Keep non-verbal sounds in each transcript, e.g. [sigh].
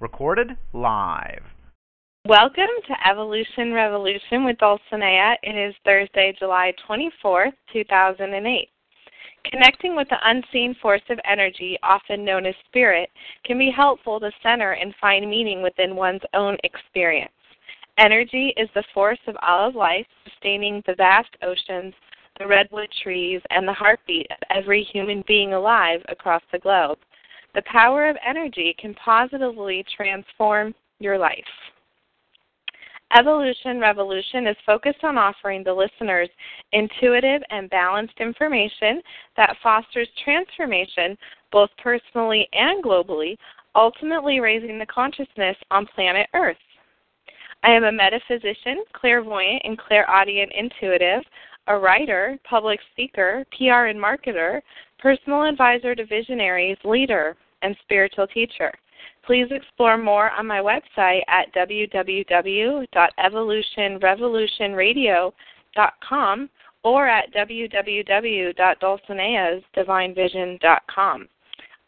Recorded live. Welcome to Evolution Revolution with Dulcinea. It is Thursday, July 24th, 2008. Connecting with the unseen force of energy, often known as spirit, can be helpful to center and find meaning within one's own experience. Energy is the force of all of life, sustaining the vast oceans, the redwood trees, and the heartbeat of every human being alive across the globe. The power of energy can positively transform your life. Evolution Revolution is focused on offering the listeners intuitive and balanced information that fosters transformation both personally and globally, ultimately raising the consciousness on planet Earth. I am a metaphysician, clairvoyant, and clairaudient intuitive, a writer, public speaker, PR and marketer, personal advisor to visionaries, leader, and spiritual teacher. Please explore more on my website at www.evolutionrevolutionradio.com or at www.dulcineasdivinevision.com.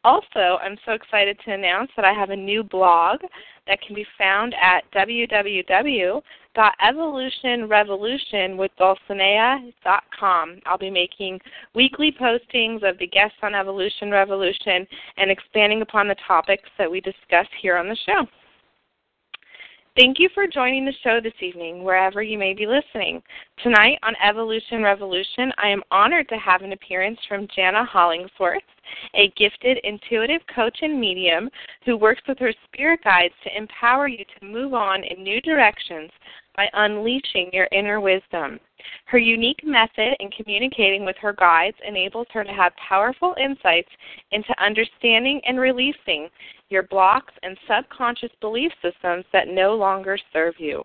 Also, I'm so excited to announce that I have a new blog that can be found at www.evolutionrevolutionwithdulcinea.com. I'll be making weekly postings of the guests on Evolution Revolution and expanding upon the topics that we discuss here on the show. Thank you for joining the show this evening, wherever you may be listening. Tonight on Evolution Revolution, I am honored to have an appearance from Jana Hollingsworth, a gifted intuitive coach and medium who works with her spirit guides to empower you to move on in new directions by unleashing your inner wisdom. Her unique method in communicating with her guides enables her to have powerful insights into understanding and releasing your blocks and subconscious belief systems that no longer serve you.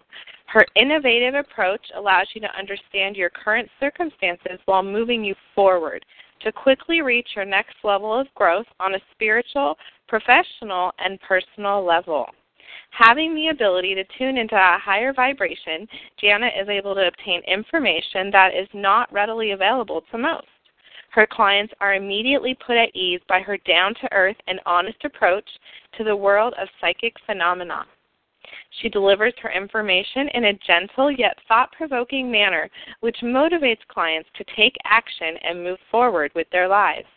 Her innovative approach allows you to understand your current circumstances while moving you forward to quickly reach your next level of growth on a spiritual, professional, and personal level. Having the ability to tune into a higher vibration, Jana is able to obtain information that is not readily available to most. Her clients are immediately put at ease by her down to earth and honest approach to the world of psychic phenomena. She delivers her information in a gentle yet thought provoking manner, which motivates clients to take action and move forward with their lives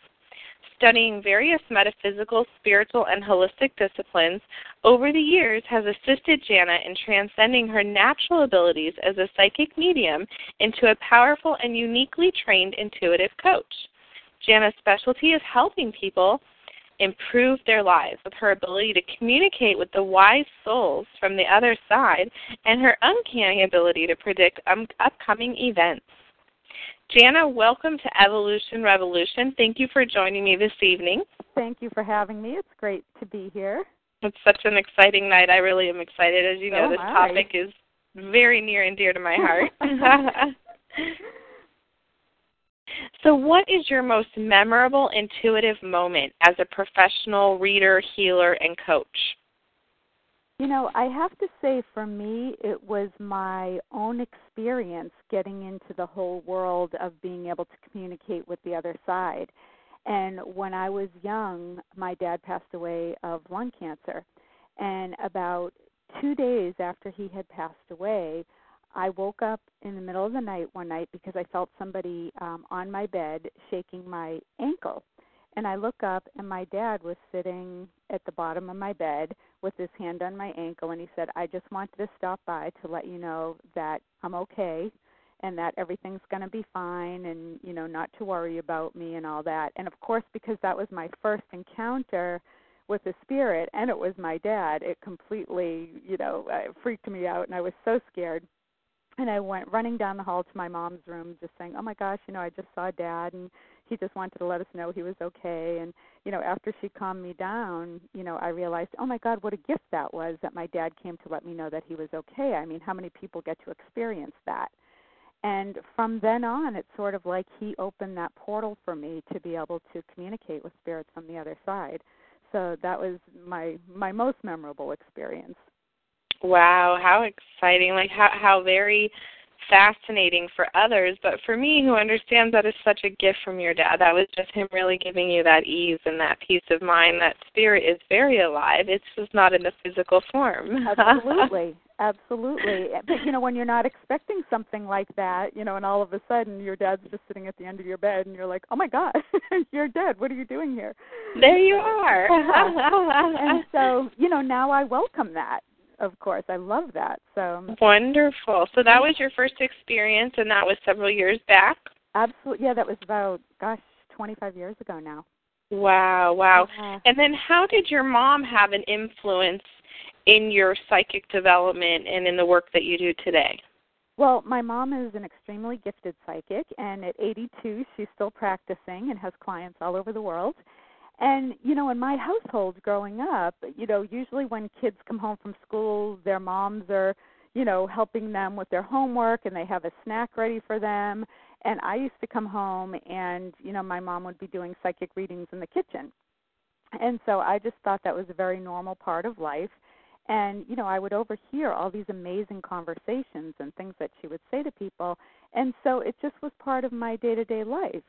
studying various metaphysical, spiritual, and holistic disciplines over the years has assisted Jana in transcending her natural abilities as a psychic medium into a powerful and uniquely trained intuitive coach. Jana's specialty is helping people improve their lives with her ability to communicate with the wise souls from the other side and her uncanny ability to predict um, upcoming events. Jana, welcome to Evolution Revolution. Thank you for joining me this evening. Thank you for having me. It's great to be here. It's such an exciting night. I really am excited. As you know, oh, this topic is very near and dear to my heart. [laughs] [laughs] [laughs] so, what is your most memorable intuitive moment as a professional reader, healer, and coach? You know, I have to say for me, it was my own experience getting into the whole world of being able to communicate with the other side. And when I was young, my dad passed away of lung cancer. And about two days after he had passed away, I woke up in the middle of the night one night because I felt somebody um, on my bed shaking my ankle. And I look up, and my dad was sitting at the bottom of my bed with his hand on my ankle, and he said, I just wanted to stop by to let you know that I'm okay and that everything's going to be fine and, you know, not to worry about me and all that. And of course, because that was my first encounter with the spirit and it was my dad, it completely, you know, uh, freaked me out, and I was so scared and I went running down the hall to my mom's room, just saying, "Oh my gosh, you know, I just saw Dad, and he just wanted to let us know he was okay." And you know, after she calmed me down, you know, I realized, "Oh my God, what a gift that was that my dad came to let me know that he was okay." I mean, how many people get to experience that? And from then on, it's sort of like he opened that portal for me to be able to communicate with spirits on the other side. So that was my my most memorable experience. Wow, how exciting! Like how how very fascinating for others, but for me, who understands that is such a gift from your dad, that was just him really giving you that ease and that peace of mind. That spirit is very alive. It's just not in the physical form. Absolutely. [laughs] Absolutely. But you know, when you're not expecting something like that, you know, and all of a sudden your dad's just sitting at the end of your bed and you're like, "Oh my god, [laughs] you're dead. What are you doing here?" There you are. [laughs] and so, you know, now I welcome that of course. I love that. So wonderful. So that was your first experience, and that was several years back. Absolutely. Yeah, that was about gosh, 25 years ago now. Wow, wow. Yeah. And then how did your mom have an influence in your psychic development and in the work that you do today? Well, my mom is an extremely gifted psychic, and at 82, she's still practicing and has clients all over the world. And you know, in my household growing up, you know, usually when kids come home from school, their moms are, you know, helping them with their homework and they have a snack ready for them. And I used to come home and, you know, my mom would be doing psychic readings in the kitchen. And so I just thought that was a very normal part of life. And, you know, I would overhear all these amazing conversations and things that she would say to people. And so it just was part of my day to day life.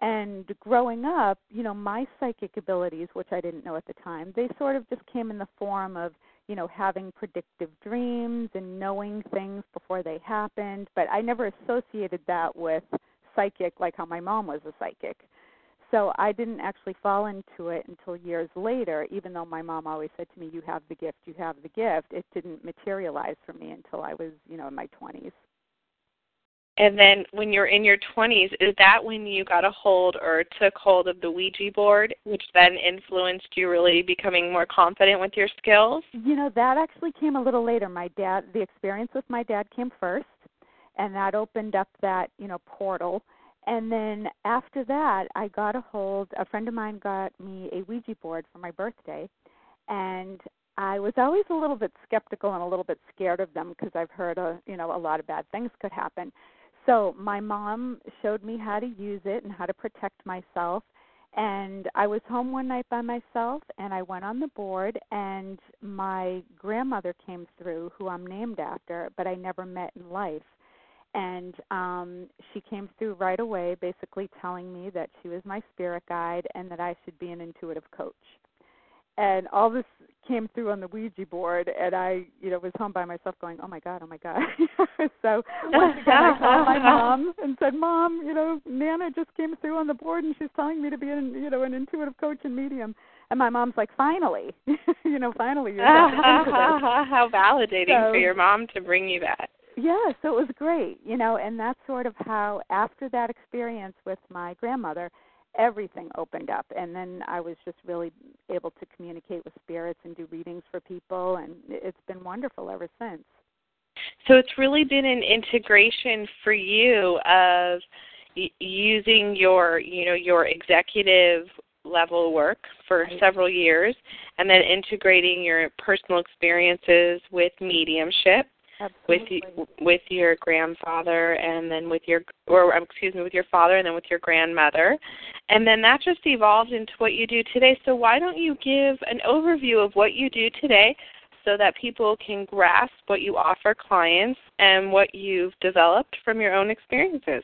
And growing up, you know, my psychic abilities, which I didn't know at the time, they sort of just came in the form of, you know, having predictive dreams and knowing things before they happened. But I never associated that with psychic like how my mom was a psychic. So I didn't actually fall into it until years later, even though my mom always said to me, You have the gift, you have the gift. It didn't materialize for me until I was, you know, in my 20s. And then when you're in your 20s, is that when you got a hold or took hold of the Ouija board, which then influenced you really becoming more confident with your skills? You know, that actually came a little later. My dad, the experience with my dad came first, and that opened up that, you know, portal. And then after that, I got a hold, a friend of mine got me a Ouija board for my birthday, and I was always a little bit skeptical and a little bit scared of them because I've heard a, you know, a lot of bad things could happen. So my mom showed me how to use it and how to protect myself. And I was home one night by myself and I went on the board and my grandmother came through who I'm named after, but I never met in life. And um she came through right away basically telling me that she was my spirit guide and that I should be an intuitive coach and all this came through on the Ouija board, and I, you know, was home by myself going, "Oh my god, oh my god." [laughs] so once again, I called my mom and said, "Mom, you know, Nana just came through on the board, and she's telling me to be, an, you know, an intuitive coach and medium." And my mom's like, "Finally, [laughs] you know, finally you're into [laughs] this." How validating so, for your mom to bring you that. Yeah, so it was great, you know, and that's sort of how after that experience with my grandmother everything opened up and then i was just really able to communicate with spirits and do readings for people and it's been wonderful ever since so it's really been an integration for you of using your you know your executive level work for right. several years and then integrating your personal experiences with mediumship Absolutely. with with your grandfather and then with your or um, excuse me with your father and then with your grandmother. And then that just evolved into what you do today. So why don't you give an overview of what you do today so that people can grasp what you offer clients and what you've developed from your own experiences?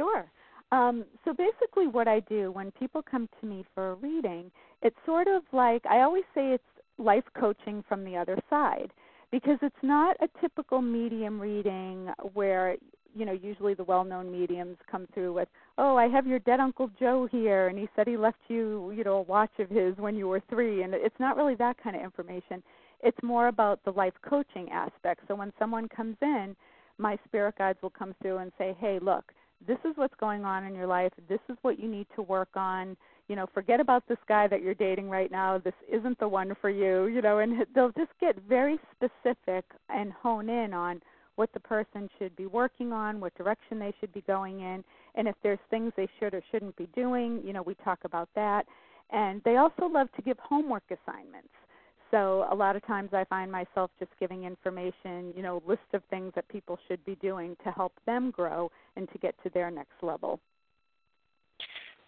Sure. Um, so basically what i do when people come to me for a reading it's sort of like i always say it's life coaching from the other side because it's not a typical medium reading where you know usually the well-known mediums come through with oh i have your dead uncle joe here and he said he left you you know a watch of his when you were 3 and it's not really that kind of information. It's more about the life coaching aspect. So when someone comes in my spirit guides will come through and say hey look this is what's going on in your life. This is what you need to work on you know, forget about this guy that you're dating right now. This isn't the one for you, you know, and [laughs] they'll just get very specific and hone in on what the person should be working on, what direction they should be going in, and if there's things they should or shouldn't be doing, you know, we talk about that. And they also love to give homework assignments. So a lot of times I find myself just giving information, you know, list of things that people should be doing to help them grow and to get to their next level.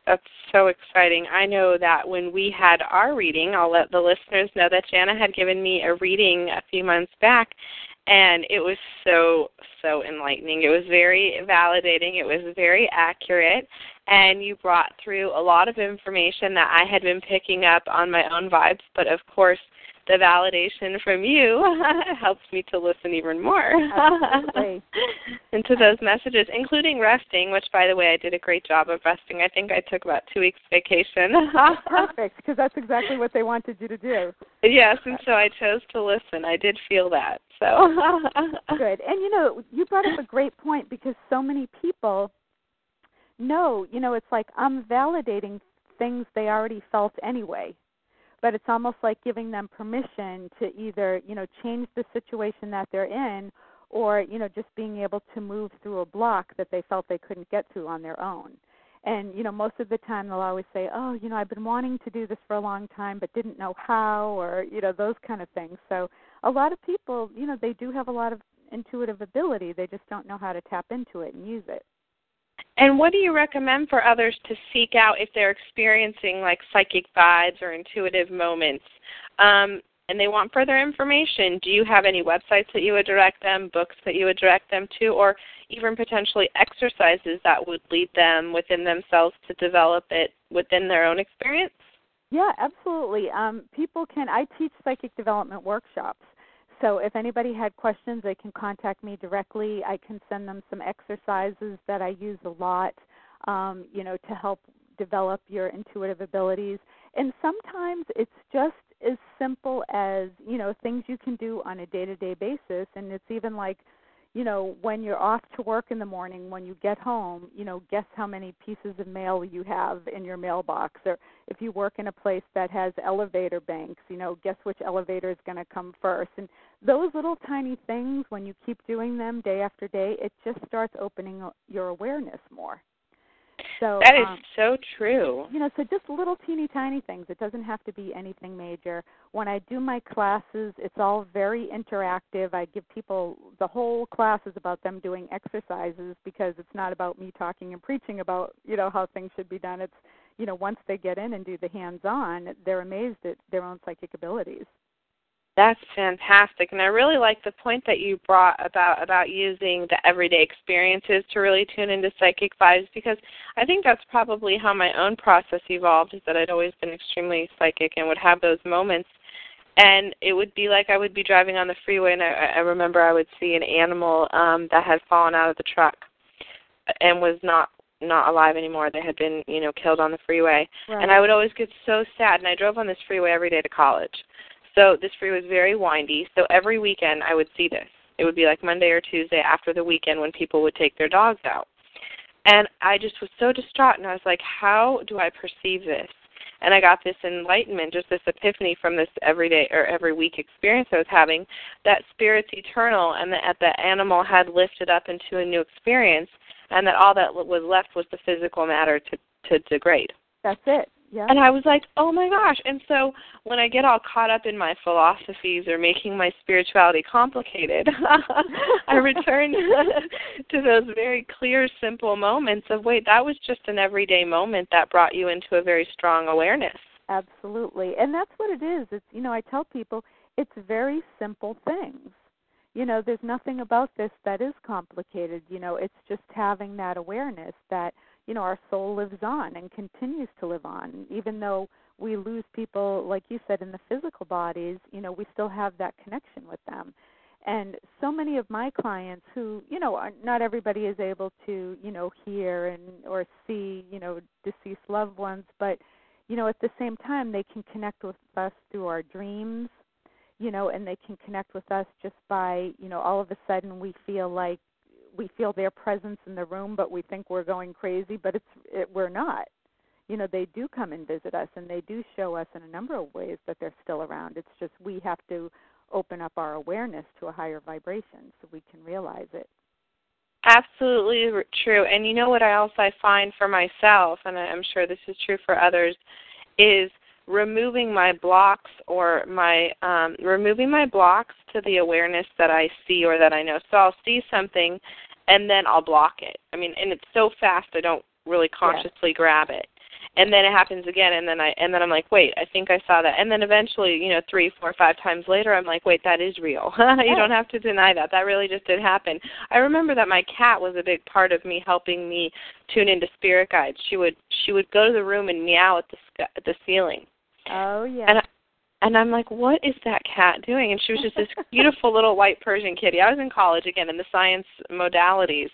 That's so exciting. I know that when we had our reading, I'll let the listeners know that Jana had given me a reading a few months back, and it was so so enlightening. It was very validating. It was very accurate, and you brought through a lot of information that I had been picking up on my own vibes, but of course the validation from you [laughs] helps me to listen even more [laughs] into those messages, including resting, which, by the way, I did a great job of resting. I think I took about two weeks vacation. [laughs] Perfect, because that's exactly what they wanted you to do. Yes, and so I chose to listen. I did feel that. So good, and you know, you brought up a great point because so many people know, you know, it's like I'm validating things they already felt anyway but it's almost like giving them permission to either you know change the situation that they're in or you know just being able to move through a block that they felt they couldn't get through on their own. And you know most of the time they'll always say oh you know i've been wanting to do this for a long time but didn't know how or you know those kind of things. So a lot of people you know they do have a lot of intuitive ability. They just don't know how to tap into it and use it and what do you recommend for others to seek out if they're experiencing like psychic vibes or intuitive moments? Um, and they want further information, do you have any websites that you would direct them, books that you would direct them to, or even potentially exercises that would lead them within themselves to develop it within their own experience? Yeah, absolutely. Um, people can. I teach psychic development workshops, so if anybody had questions, they can contact me directly. I can send them some exercises that I use a lot, um, you know, to help develop your intuitive abilities. And sometimes it's just as simple as, you know, things you can do on a day-to-day basis and it's even like you know, when you're off to work in the morning, when you get home, you know, guess how many pieces of mail you have in your mailbox. Or if you work in a place that has elevator banks, you know, guess which elevator is going to come first. And those little tiny things, when you keep doing them day after day, it just starts opening your awareness more. So that is um, so true. You know, so just little teeny tiny things. It doesn't have to be anything major. When I do my classes, it's all very interactive. I give people the whole class is about them doing exercises because it's not about me talking and preaching about, you know, how things should be done. It's, you know, once they get in and do the hands-on, they're amazed at their own psychic abilities. That's fantastic, and I really like the point that you brought about about using the everyday experiences to really tune into psychic vibes because I think that's probably how my own process evolved. Is that I'd always been extremely psychic and would have those moments, and it would be like I would be driving on the freeway, and I, I remember I would see an animal um, that had fallen out of the truck and was not not alive anymore. They had been, you know, killed on the freeway. Right. And I would always get so sad and I drove on this freeway every day to college. So this free was very windy. So every weekend I would see this. It would be like Monday or Tuesday after the weekend when people would take their dogs out. And I just was so distraught and I was like, how do I perceive this? And I got this enlightenment, just this epiphany from this everyday or every week experience I was having that spirit's eternal and that the animal had lifted up into a new experience and that all that was left was the physical matter to, to degrade. That's it. Yeah. And I was like, oh my gosh. And so when I get all caught up in my philosophies or making my spirituality complicated, [laughs] I [laughs] return to those very clear, simple moments of, wait, that was just an everyday moment that brought you into a very strong awareness. Absolutely. And that's what it is. It's, you know, I tell people it's very simple things. You know, there's nothing about this that is complicated. You know, it's just having that awareness that – you know our soul lives on and continues to live on. Even though we lose people like you said in the physical bodies you know we still have that connection with them. And so many of my clients who you know are, not everybody is able to you know hear and or see you know deceased loved ones but you know at the same time they can connect with us through our dreams you know and they can connect with us just by you know all of a sudden we feel like we feel their presence in the room, but we think we're going crazy, but it's it, we're not. You know, they do come and visit us, and they do show us in a number of ways that they're still around. It's just we have to open up our awareness to a higher vibration so we can realize it. Absolutely true. And you know what I also find for myself, and I'm sure this is true for others, is removing my blocks or my um, removing my blocks to the awareness that I see or that I know. So I'll see something and then I'll block it. I mean, and it's so fast I don't really consciously grab it. and then it happens again and then i and then i'm like wait i think i saw that. And then eventually you know three four five times later i'm like wait that is real. [laughs] You don't have to deny that. That really just did happen. I remember that my cat was a big part of me helping me tune into spirit guides. She would she would go to the room and meow at the at the ceiling. Oh yeah. And and I'm like, what is that cat doing? And she was just this beautiful little white Persian kitty. I was in college again in the science modalities.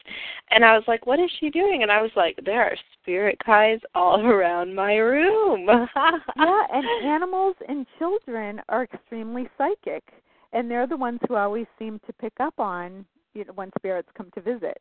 And I was like, what is she doing? And I was like, there are spirit guides all [laughs] around my room. [laughs] yeah, and animals and children are extremely psychic. And they're the ones who always seem to pick up on you know, when spirits come to visit.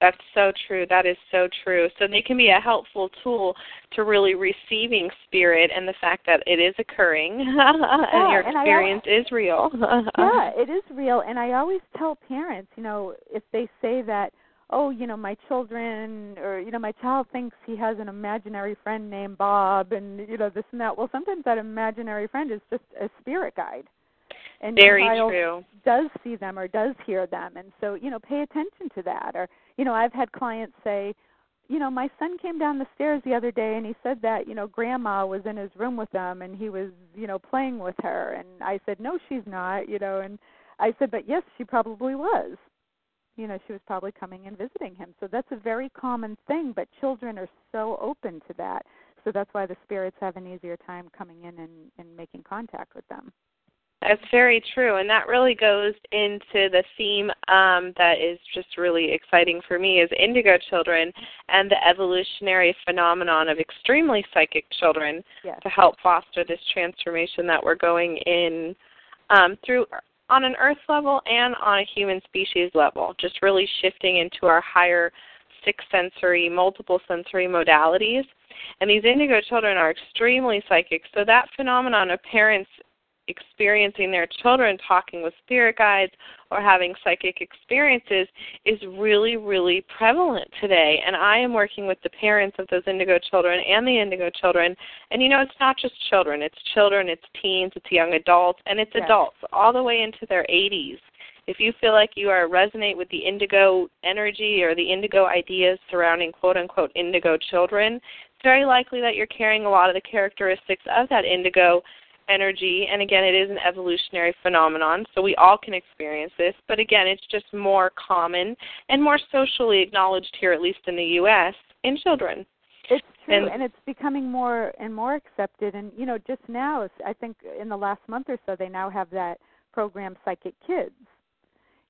That's so true. That is so true. So they can be a helpful tool to really receiving spirit and the fact that it is occurring [laughs] and yeah, your experience always, is real. [laughs] yeah, it is real. And I always tell parents, you know, if they say that, oh, you know, my children or you know, my child thinks he has an imaginary friend named Bob and you know this and that. Well, sometimes that imaginary friend is just a spirit guide and very child true does see them or does hear them. And so you know pay attention to that. Or you know i've had clients say you know my son came down the stairs the other day and he said that you know grandma was in his room with them and he was you know playing with her. And i said no she's not you know. And i said but yes she probably was. You know she was probably coming and visiting him. So that's a very common thing but children are so open to that. So that's why the spirits have an easier time coming in and, and making contact with them that's very true, and that really goes into the theme um, that is just really exciting for me is indigo children and the evolutionary phenomenon of extremely psychic children yes. to help foster this transformation that we're going in um, through on an earth level and on a human species level, just really shifting into our higher six sensory, multiple sensory modalities. And these indigo children are extremely psychic, so that phenomenon of parents experiencing their children talking with spirit guides or having psychic experiences is really, really prevalent today. And I am working with the parents of those indigo children and the indigo children. And you know, it's not just children, it's children, it's teens, it's young adults, and it's yes. adults all the way into their 80s. If you feel like you are resonate with the indigo energy or the indigo ideas surrounding quote unquote indigo children, it's very likely that you're carrying a lot of the characteristics of that indigo energy, and again, it is an evolutionary phenomenon, so we all can experience this, but again, it's just more common and more socially acknowledged here, at least in the U.S., in children. It's true, And- and, it's becoming more and more accepted. And you know, just now, I think in the last month or so, they now have that program, Psychic Kids.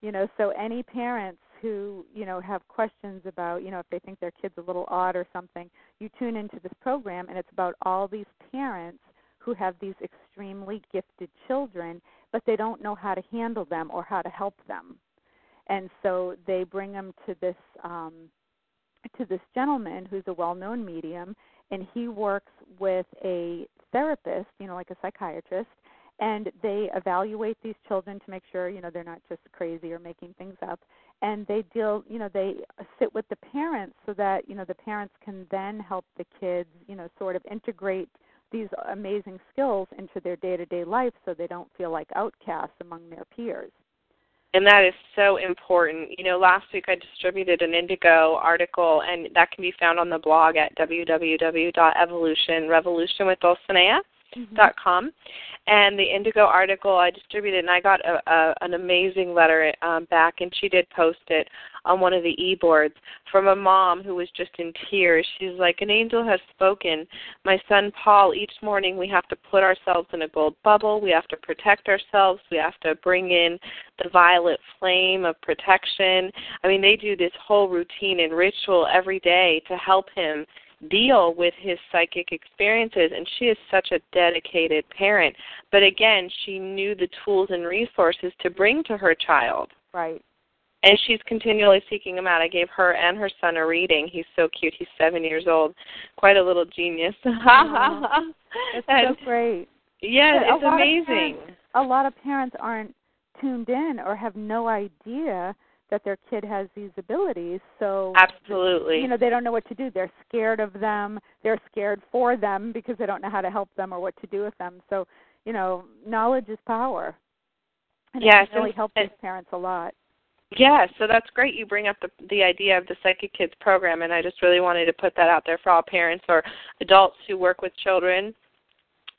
You know, so any parents who you know have questions about, you know, if they think their kid's a little odd or something, you tune into this program, and it's about all these parents who have these extremely gifted children, but they don't know how to handle them or how to help them. And so they bring them to this um, to this gentleman who's a well-known medium, and he works with a therapist, you know, like a psychiatrist, and they evaluate these children to make sure, you know, they're not just crazy or making things up. And they deal, you know, they sit with the parents so that, you know, the parents can then help the kids, you know, sort of integrate these amazing skills into their day to day life so they don't feel like outcasts among their peers. And that is so important. You know, last week I distributed an Indigo article, and that can be found on the blog at www.evolutionrevolutionwithdulcinea.com. Mm-hmm. And the Indigo article I distributed, and I got a, a, an amazing letter um, back, and she did post it on one of the e-boards from a mom who was just in tears. She's like, "An angel has spoken. My son Paul. Each morning we have to put ourselves in a gold bubble. We have to protect ourselves. We have to bring in the violet flame of protection. I mean, they do this whole routine and ritual every day to help him." Deal with his psychic experiences and she is such a dedicated parent but again she knew the tools and resources to bring to her child right and she's continually seeking them out. I gave her and her son a reading. He's so cute. He's seven years old, quite a little genius. [laughs] It's and, so great. Yeah, But it's a lot amazing. parents- A lot of parents aren't tuned in or have no idea that their kid has these abilities. So Absolutely. you know they don't know what to do. They're scared of them. They're scared for them because they don't know how to help them or what to do with them. So you know knowledge is power. And Yes, it can really helps these parents a lot. Yeah, so that's great. You bring up the the idea of the Psychic Kids program, and I just really wanted to put that out there for all parents or adults who work with children,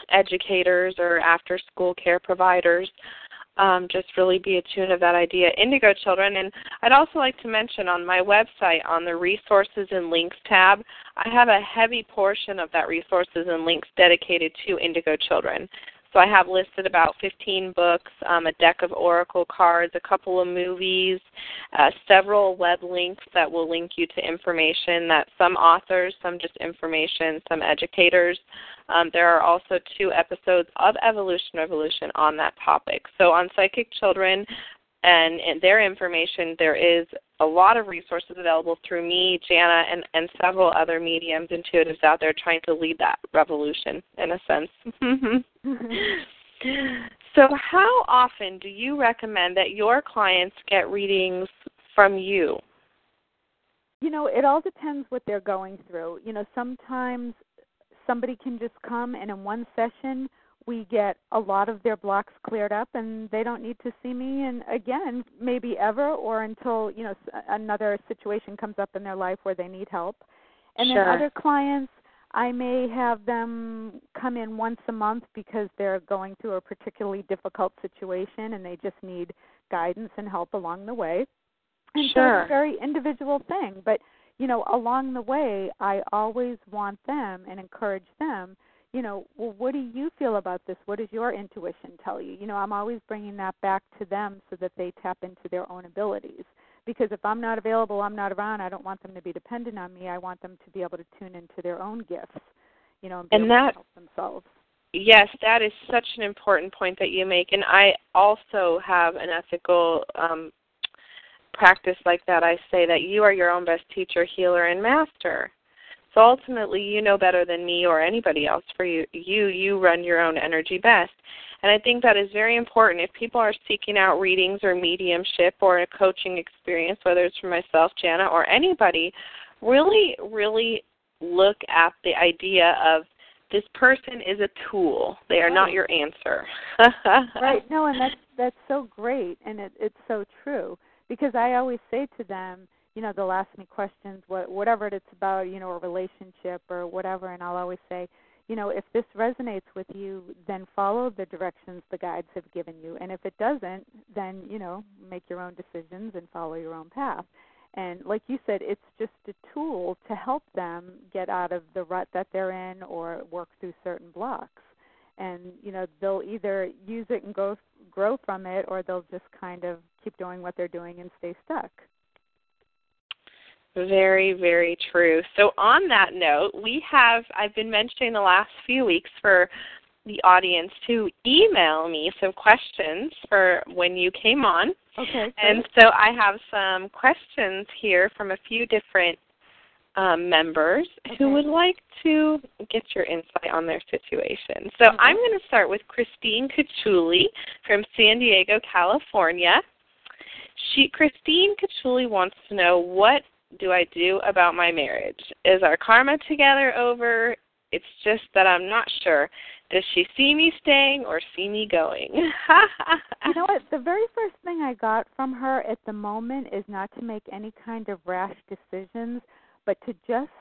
educators, or after school care providers. Um, just really be attuned of that idea. Indigo Children, and I'd also like to mention on my website on the Resources and Links tab, I have a heavy portion of that resources and links dedicated to Indigo Children. So I have listed about 15 books, um, a deck of oracle cards, a couple of movies, uh, several web links that will link you to information that some authors, some just information, some educators. Um, there are also two episodes of Evolution Revolution on that topic. So on Psychic Children, and, and their information, there is a lot of resources available through me, Jana, and, and several other mediums, intuitives out there trying to lead that revolution in a sense. Mm-hmm. [laughs] so, how often do you recommend that your clients get readings from you? You know, it all depends what they're going through. You know, sometimes somebody can just come and in one session we get a lot of their blocks cleared up and they don't need to see me and again maybe ever or until you know another situation comes up in their life where they need help and sure. then other clients i may have them come in once a month because they're going through a particularly difficult situation and they just need guidance and help along the way and sure. so it's a very individual thing but you know along the way i always want them and encourage them you know, well, what do you feel about this? What does your intuition tell you? You know, I'm always bringing that back to them so that they tap into their own abilities. Because if I'm not available, I'm not around. I don't want them to be dependent on me. I want them to be able to tune into their own gifts, you know, and, be and able that, to help themselves. Yes, that is such an important point that you make, and I also have an ethical um, practice like that. I say that you are your own best teacher, healer, and master so ultimately, you know better than me or anybody else. For you, you you run your own energy best. And I think that is very important. If people are seeking out readings or mediumship or a coaching experience, whether it's for myself, Jana, or anybody, really, really look at the idea of this person is a tool. They are right. not your answer. [laughs] right. No, and that's that's so great, and it, it's so true because I always say to them you know they'll ask me questions what whatever it's about you know a relationship or whatever and i'll always say you know if this resonates with you then follow the directions the guides have given you. And if it doesn't then you know make your own decisions and follow your own path. And like you said it's just a tool to help them get out of the rut that they're in or work through certain blocks. And you know they'll either use it and go grow from it or they'll just kind of keep doing what they're doing and stay stuck very, very true. So, on that note, we have, I've been mentioning the last few weeks for the audience to email me some questions for when you came on. Okay. And so I have some questions here from a few different um, members okay. who would like to get your insight on their situation. So mm-hmm. I'm going to start with Christine Cachuli from San Diego, California. She Christine Cachuli wants to know what do I do about my marriage? Is our karma together over? It's just that I'm not sure. Does she see me staying or see me going? [laughs] you know what? The very first thing I got from her at the moment is not to make any kind of rash decisions, but to just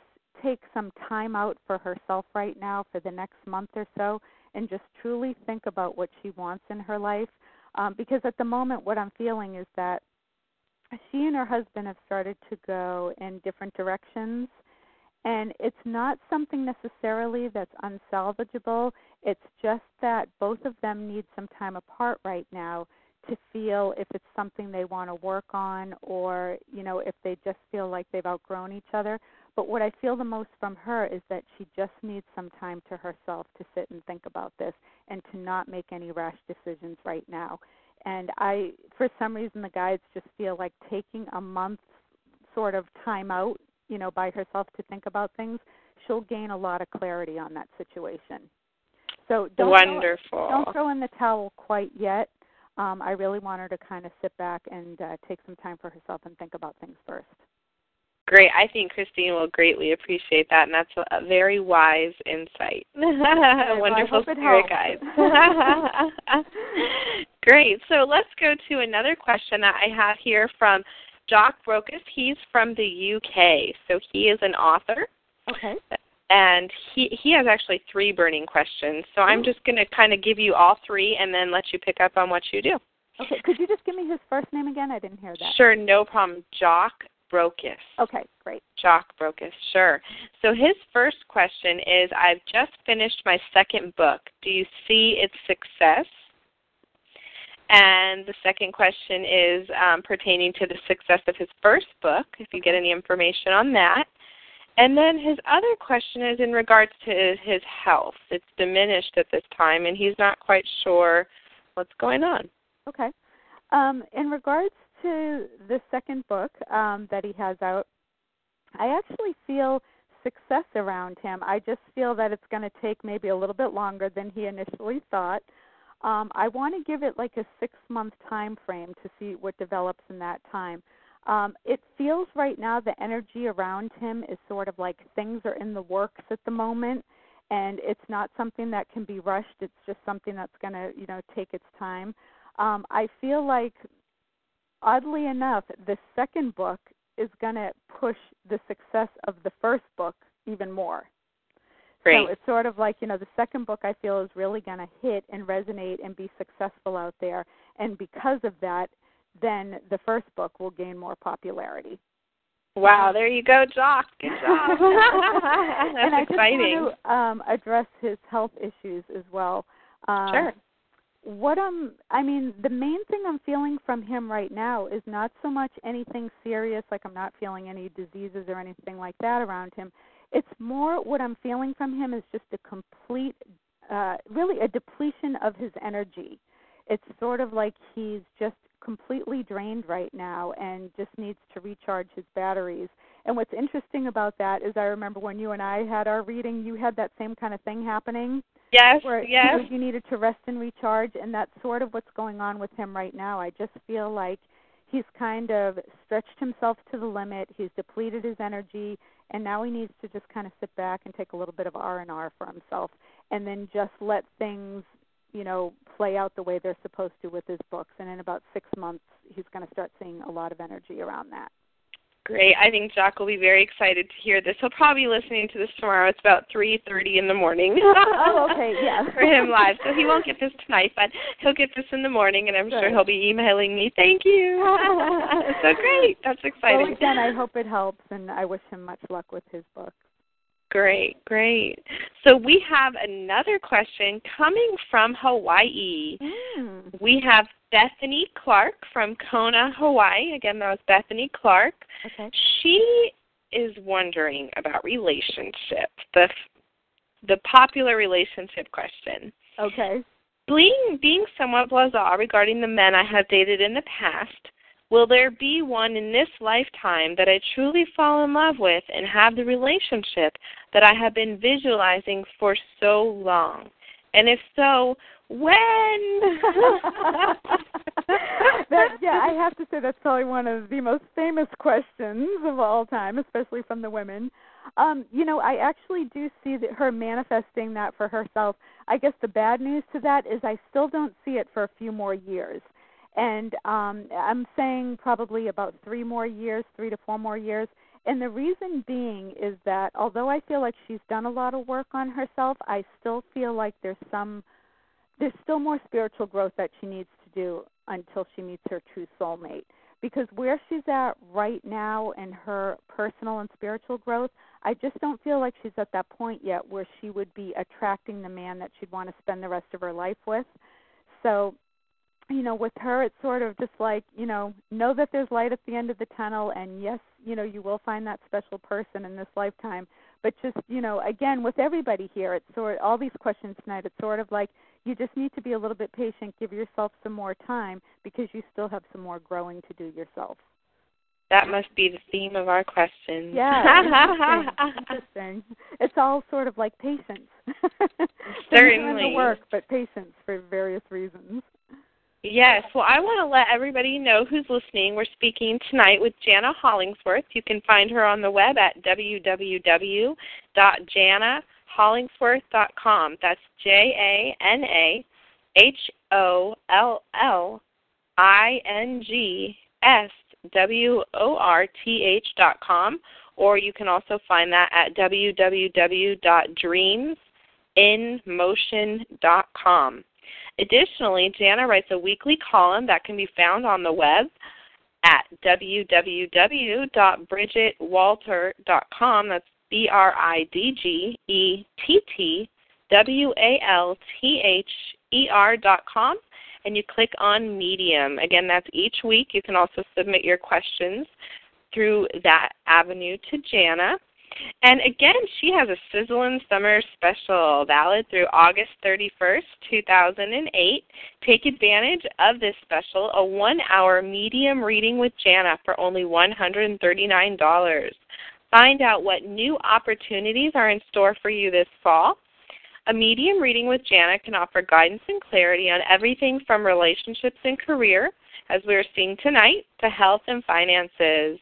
take some time out for herself right now for the next month or so and just truly think about what she wants in her life. Um, because at the moment, what I'm feeling is that she and her husband have started to go in different directions and it's not something necessarily that's unsalvageable. It's just that both of them need some time apart right now to feel if it's something they want to work on or you know if they just feel like they've outgrown each other. But what i feel the most from her is that she just needs some time to herself to sit and think about this and to not make any rash decisions right now and I, for some reason, the guides just feel like taking a month sort of time out, you know, by herself to think about things. She'll gain a lot of clarity on that situation. So don't wonderful. Throw, don't throw in the towel quite yet. Um, I really want her to kind of sit back and uh, take some time for herself and think about things first. Great. I think Christine will greatly appreciate that, and that's a, very wise insight. [laughs] [laughs] Wonderful spirit guides. [laughs] Great. So let's go to another question that I have here from Jock Brokus. He's from the UK, so he is an author. Okay. And he he has actually three burning questions. So I'm just going to kind of give you all three, and then let you pick up on what you do. Okay. Could you just give me his first name again? I didn't hear that. Sure, no problem. Jock Brokus. Okay, great. Jock Brokus, sure. So his first question is I've just finished my second book. Do you see its success? And the second question is um, pertaining to the success of his first book, if you get any information on that. And then his other question is in regards to his health. It's diminished at this time, and he's not quite sure what's going on. Okay. Um, in regards to the second book um, that he has out, I actually feel success around him. I just feel that it's going to take maybe a little bit longer than he initially thought. Um, I want to give it like a six month time frame to see what develops in that time. Um, it feels right now the energy around him is sort of like things are in the works at the moment, and it's not something that can be rushed. It's just something that's going to, you know, take its time. Um, I feel like oddly enough, the second book is going to push the success of the first book even more. Great. So it's sort of like, you know, the second book I feel is really going to hit and resonate and be successful out there. And because of that, then the first book will gain more popularity. Wow, there you go, Jock. Good job. [laughs] That's and I exciting. just want to um, address his health issues as well. Um, sure what I'm I mean, the main thing I'm feeling from him right now is not so much anything serious, like I'm not feeling any diseases or anything like that around him. It's more what I'm feeling from him is just a complete uh really a depletion of his energy. It's sort of like he's just completely drained right now and just needs to recharge his batteries. And what's interesting about that is I remember when you and I had our reading, you had that same kind of thing happening Yes, where yes. you needed to rest and recharge, and that's sort of what's going on with him right now. I just feel like he's kind of stretched himself to the limit. He's depleted his energy, and now he needs to just kind of sit back and take a little bit of R and R for himself, and then just let things, you know, play out the way they're supposed to with his books. And in about six months, he's going to start seeing a lot of energy around that. Great. I think Jack will be very excited to hear this. He'll probably be listening to this tomorrow. It's about 3:30 in the morning. [laughs] oh, okay, yeah. [laughs] for him live. So he won't get this tonight, but he'll get this in the morning and I'm Good. sure he'll be emailing me. Thank you. [laughs] so great. That's exciting. Well, again, I hope it helps and I wish him much luck with his book. Great, great. So we have another question coming from Hawaii. Mm. We have Bethany Clark from Kona, Hawaii. Again, that was Bethany Clark. Okay. She is wondering about relationships, the the popular relationship question. Okay. Being being somewhat blasé regarding the men I have dated in the past, will there be one in this lifetime that I truly fall in love with and have the relationship that I have been visualizing for so long? And if so, when? [laughs] that, yeah, I have to say that's probably one of the most famous questions of all time, especially from the women. Um, you know, I actually do see that her manifesting that for herself. I guess the bad news to that is I still don't see it for a few more years. And um I'm saying probably about 3 more years, 3 to 4 more years. And the reason being is that although I feel like she's done a lot of work on herself, I still feel like there's some there's still more spiritual growth that she needs to do until she meets her true soulmate. Because where she's at right now in her personal and spiritual growth, I just don't feel like she's at that point yet where she would be attracting the man that she'd want to spend the rest of her life with. So, you know, with her, it's sort of just like, you know, know that there's light at the end of the tunnel, and yes, you know, you will find that special person in this lifetime. But just, you know, again, with everybody here, it's sort all these questions tonight, it's sort of like you just need to be a little bit patient, give yourself some more time because you still have some more growing to do yourself. That must be the theme of our questions. Yeah, [laughs] interesting. interesting. It's all sort of like patience. [laughs] Certainly. the work, but patience for various reasons. Yes, well, I want to let everybody know who's listening. We're speaking tonight with Jana Hollingsworth. You can find her on the web at www.janahollingsworth.com. That's J A N A H O L L I N G S W O R T H dot com, or you can also find that at www.dreamsinmotion.com. Additionally, Jana writes a weekly column that can be found on the web at www.bridgettwalther.com. That's B R I D G E T T W A L T H E R.com and you click on Medium. Again, that's each week. You can also submit your questions through that avenue to Jana. And again, she has a sizzling summer special valid through August 31st, 2008. Take advantage of this special, a one hour medium reading with Jana for only $139. Find out what new opportunities are in store for you this fall. A medium reading with Jana can offer guidance and clarity on everything from relationships and career, as we are seeing tonight, to health and finances.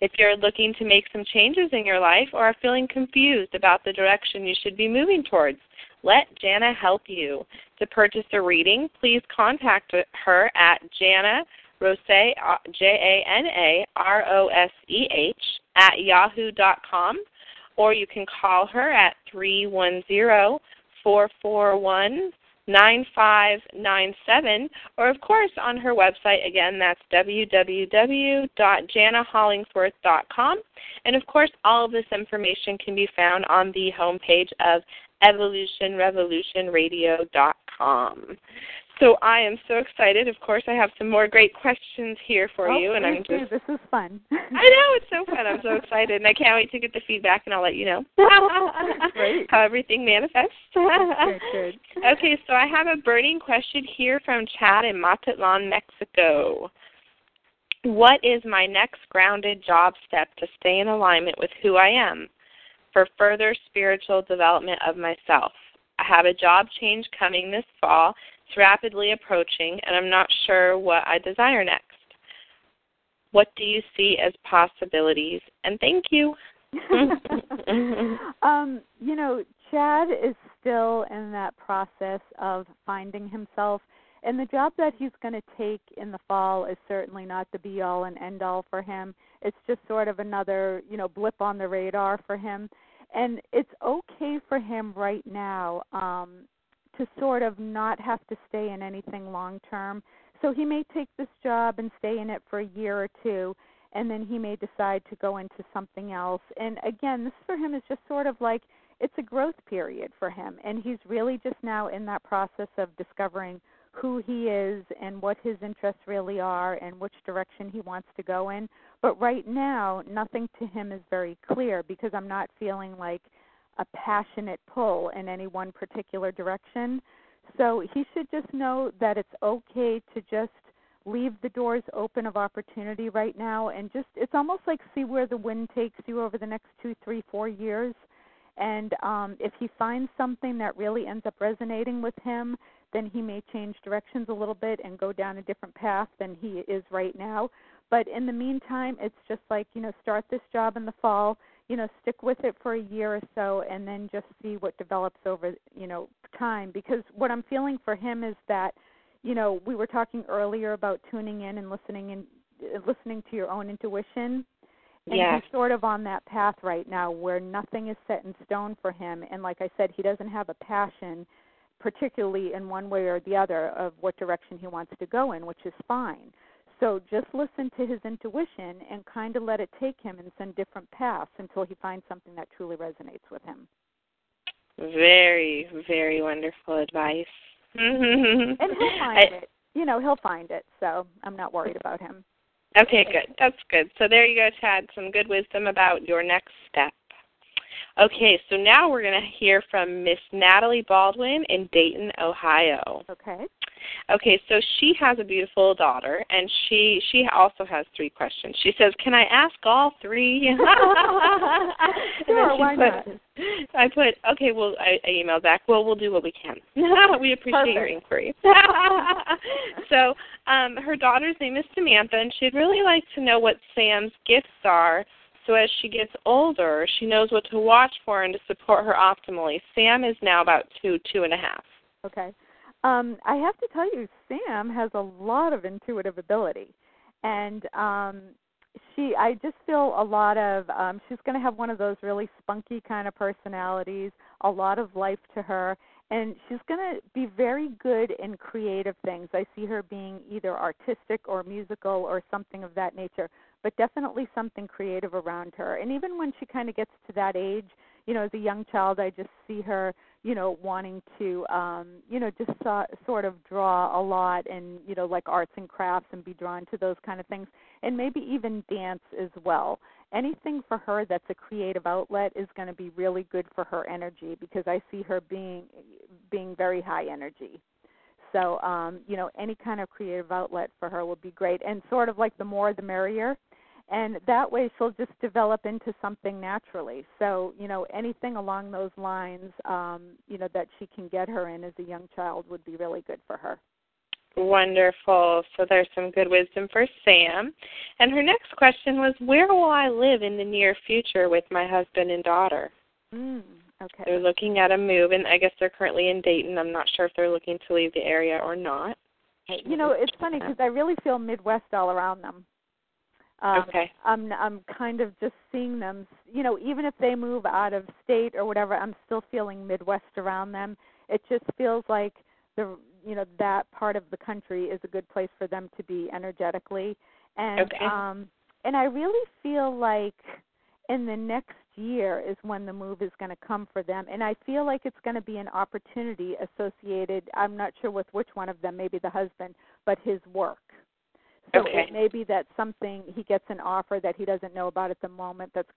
If you're looking to make some changes in your life or are feeling confused about the direction you should be moving towards, let Jana help you. To purchase a reading, please contact her at Jana Rose, J A N A R O S E H, at yahoo.com, or you can call her at 310 441 9597 or of course on her website again that's www.janahollingsworth.com and of course all of this information can be found on the homepage of evolutionrevolutionradio.com so I am so excited. Of course, I have some more great questions here for oh, you, and I'm just. This is fun. I know it's so fun. I'm so excited, and I can't wait to get the feedback, and I'll let you know [laughs] Great. [laughs] how everything manifests. good, good. [laughs] Okay, so I have a burning question here from Chad in Mazatlan, Mexico. What is my next grounded job step to stay in alignment with who I am for further spiritual development of myself? I have a job change coming this fall it's rapidly approaching, and I'm not sure what I desire next. What do you see as possibilities? And thank you. [laughs] um, you know, Chad is still in that process of finding himself. And the job that he's going to take in the fall is certainly not the be all and end all for him. It's just sort of another, you know, blip on the radar for him. And it's okay for him right now um, to sort of not have to stay in anything long term. So he may take this job and stay in it for a year or two, and then he may decide to go into something else. And again, this for him is just sort of like it's a growth period for him, and he's really just now in that process of discovering who he is and what his interests really are and which direction he wants to go in. But right now, nothing to him is very clear because I'm not feeling like a passionate pull in any one particular direction. So he should just know that it's okay to just leave the doors open of opportunity right now and just it's almost like see where the wind takes you over the next two, three, four years. And um, if he finds something that really ends up resonating with him, then he may change directions a little bit and go down a different path than he is right now. But in the meantime, it's just like, you know, start this job in the fall you know stick with it for a year or so and then just see what develops over you know time because what i'm feeling for him is that you know we were talking earlier about tuning in and listening and listening to your own intuition and yes. he's sort of on that path right now where nothing is set in stone for him and like i said he doesn't have a passion particularly in one way or the other of what direction he wants to go in which is fine so just listen to his intuition and kind of let it take him in some different paths until he finds something that truly resonates with him. Very, very wonderful advice. [laughs] and he'll find I, it. You know, he'll find it. So I'm not worried about him. Okay, good. That's good. So there you go, Chad. Some good wisdom about your next step. Okay, so now we're going to hear from Miss Natalie Baldwin in Dayton, Ohio. Okay. Okay, so she has a beautiful daughter, and she she also has three questions. She says, "Can I ask all three? [laughs] sure, why put, not? I put, "Okay, well," I, I emailed back. Well, we'll do what we can. [laughs] [laughs] we appreciate Perfect. your inquiry. so, um, her daughter's name is Samantha, and she'd really like to know what Sam's gifts are so as she gets older, she knows what to watch for and to support her optimally. Sam is now about two, two and a half. Okay. Um, I have to tell you, Sam has a lot of intuitive ability, and um, she. I just feel a lot of. Um, she's going to have one of those really spunky kind of personalities. A lot of life to her, and she's going to be very good in creative things. I see her being either artistic or musical or something of that nature but definitely something creative around her. And even when she kind of gets to that age, you know, as a young child, I just see her, you know, wanting to, um, you know, just uh, sort of draw a lot and, you know, like arts and crafts and be drawn to those kind of things, and maybe even dance as well. Anything for her that's a creative outlet is going to be really good for her energy because I see her being being very high energy. So, um, you know, any kind of creative outlet for her would be great. And sort of like the more the merrier. And that way she'll just develop into something naturally. So, you know, anything along those lines, um, you know, that she can get her in as a young child would be really good for her. Wonderful. So there's some good wisdom for Sam. And her next question was Where will I live in the near future with my husband and daughter? Mm, okay. They're looking at a move, and I guess they're currently in Dayton. I'm not sure if they're looking to leave the area or not. You know, it's funny because I really feel Midwest all around them. Um, okay. I'm I'm kind of just seeing them. You know, even if they move out of state or whatever, I'm still feeling Midwest around them. It just feels like the you know that part of the country is a good place for them to be energetically, and Okay. um and I really feel like in the next year is when the move is going to come for them and i feel like it's going to be an opportunity associated i'm not sure with which one of them maybe the husband but his work so Okay. it may be that something he gets an offer that he doesn't know about at the moment that's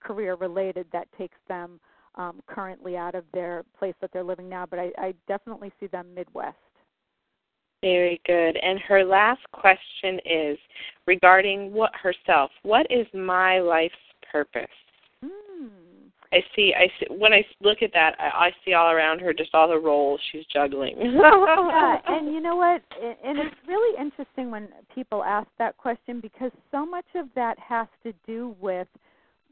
career related that takes them um currently out of their place that they're living now but i i definitely see them midwest Very good. And her last question is regarding what herself. What is my life's purpose? mm. I see. I see. When I look at that, I, I see all around her just all the roles she's juggling. yeah, and you know what? And it's really interesting when people ask that question because so much of that has to do with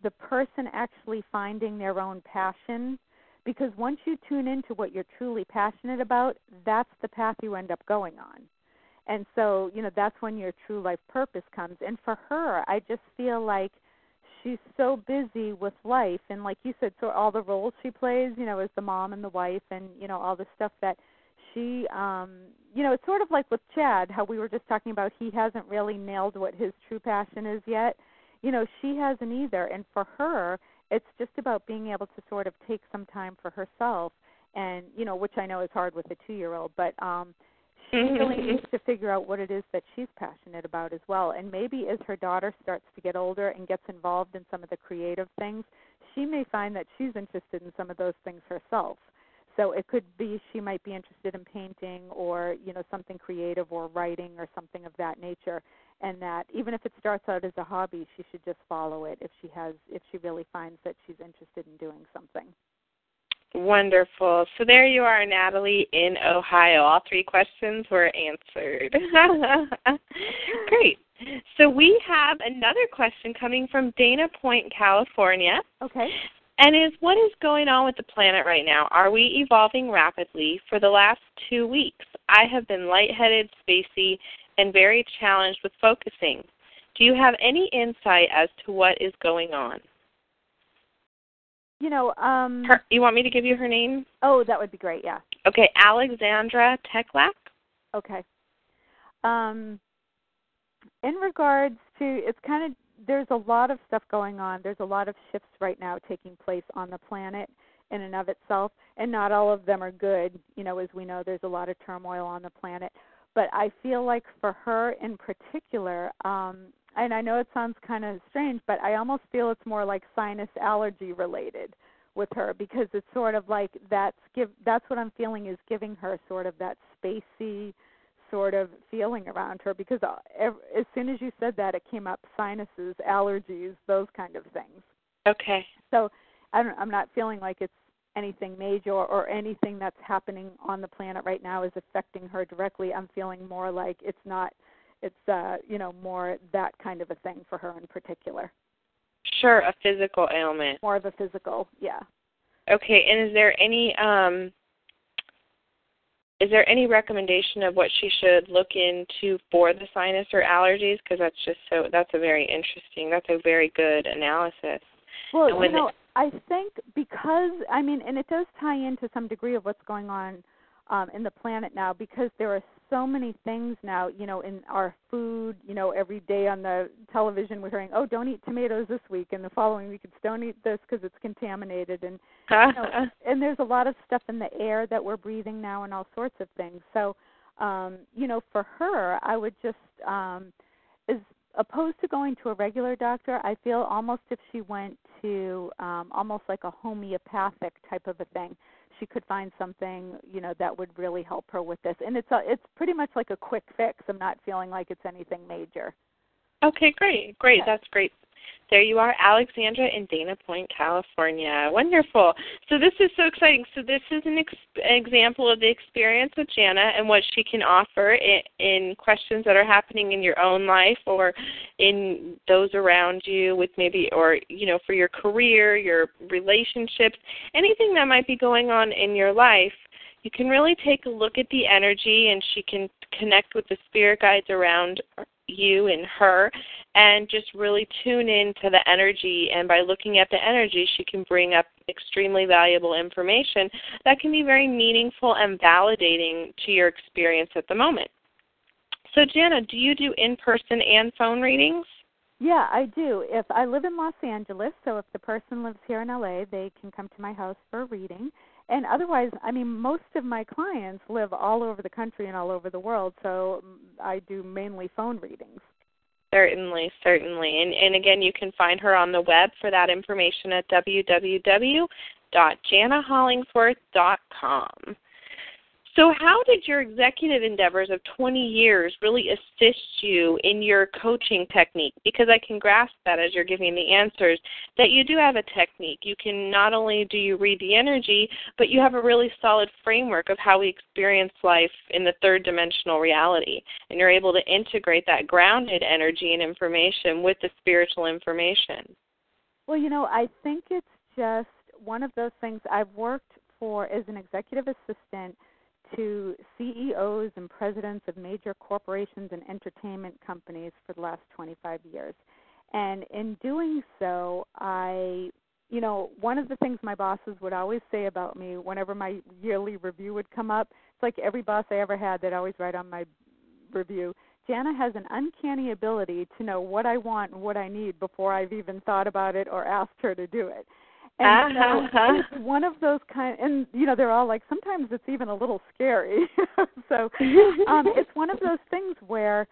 the person actually finding their own passion. Because once you tune into what you're truly passionate about, that's the path you end up going on. And so, you know, that's when your true life purpose comes. And for her, I just feel like she's so busy with life and like you said, so all the roles she plays, you know, as the mom and the wife and, you know, all the stuff that she um you know, it's sort of like with Chad, how we were just talking about he hasn't really nailed what his true passion is yet. You know, she hasn't either. And for her, it's just about being able to sort of take some time for herself and, you know, which I know is hard with a 2-year-old, but um she really mm-hmm. needs to figure out what it is that she's passionate about as well. And maybe as her daughter starts to get older and gets involved in some of the creative things, she may find that she's interested in some of those things herself. So it could be she might be interested in painting or, you know, something creative or writing or something of that nature. And that even if it starts out as a hobby, she should just follow it if she has if she really finds that she's interested in doing something. Wonderful. So there you are, Natalie, in Ohio. All three questions were answered. [laughs] Great. So we have another question coming from Dana Point, California. Okay. And is what is going on with the planet right now? Are we evolving rapidly? For the last two weeks, I have been lightheaded, spacey, and very challenged with focusing. Do you have any insight as to what is going on? You know, um Her, you want me to give you her name? oh, that would be great. Yeah. Okay, Alexandra Teklak. Okay. Um, in regards to, it's kind of there's a lot of stuff going on. There's a lot of shifts right now taking place on the planet in and of itself, and not all of them are good. You know, as we know, there's a lot of turmoil on the planet. But I feel like for her in particular, um, and I know it sounds kind of strange, but I almost feel it's more like sinus allergy related with her because it's sort of like that's give that's what I'm feeling is giving her sort of that spacey sort of feeling around her because uh, as soon as you said that, it came up sinuses, allergies, those kind of things. Okay. So I don't, I'm not feeling like it's anything major or anything that's happening on the planet right now is affecting her directly. I'm feeling more like it's not it's uh you know more that kind of a thing for her in particular. Sure, a physical ailment. More of a physical, yeah. Okay, and is there any um is there any recommendation of what she should look into for the sinus or allergies because that's just so that's a very interesting that's a very good analysis well you know i think because i mean and it does tie into some degree of what's going on um, in the planet now because there are so many things now, you know, in our food, you know, every day on the television we're hearing, oh, don't eat tomatoes this week, and the following week it's don't eat this because it's contaminated, and you know, [laughs] and there's a lot of stuff in the air that we're breathing now, and all sorts of things. So, um, you know, for her, I would just, um, as opposed to going to a regular doctor, I feel almost if she went to um, almost like a homeopathic type of a thing she could find something you know that would really help her with this. And it's a, it's pretty much like a quick fix. I'm not feeling like it's anything major. Okay great great. That's great there you are, Alexandra in Dana Point, California. Wonderful. So this is so exciting. So this is an ex- example of the experience with Jana and what she can offer in, in questions that are happening in your own life or in those around you with maybe or you know for your career, your relationships, anything that might be going on in your life you can really take a look at the energy and she can connect with the spirit guides around you and her and just really tune into the energy. And by looking at the energy she can bring up extremely valuable information that can be very meaningful and validating to your experience at the moment. So jana do you do in person and phone readings? Yeah i do. If i live in los angeles so if the person lives here in la they can come to my house for a reading and otherwise i mean most of my clients live all over the country and all over the world so mm, i do mainly phone readings. Certainly certainly. And and again you can find her on the web for that information at www.janahollingsworth.com so, how did your executive endeavors of 20 years really assist you in your coaching technique? Because I can grasp that as you're giving the answers, that you do have a technique. You can not only do you read the energy, but you have a really solid framework of how we experience life in the third dimensional reality. And you're able to integrate that grounded energy and information with the spiritual information. Well, you know, I think it's just one of those things I've worked for as an executive assistant to CEOs and presidents of major corporations and entertainment companies for the last 25 years. And in doing so, I, you know, one of the things my bosses would always say about me whenever my yearly review would come up, it's like every boss I ever had, they'd always write on my review, Jana has an uncanny ability to know what I want and what I need before I've even thought about it or asked her to do it. And uh-huh. so it's one of those kind, and you know they're all like sometimes it's even a little scary. [laughs] so um, it's one of those things where,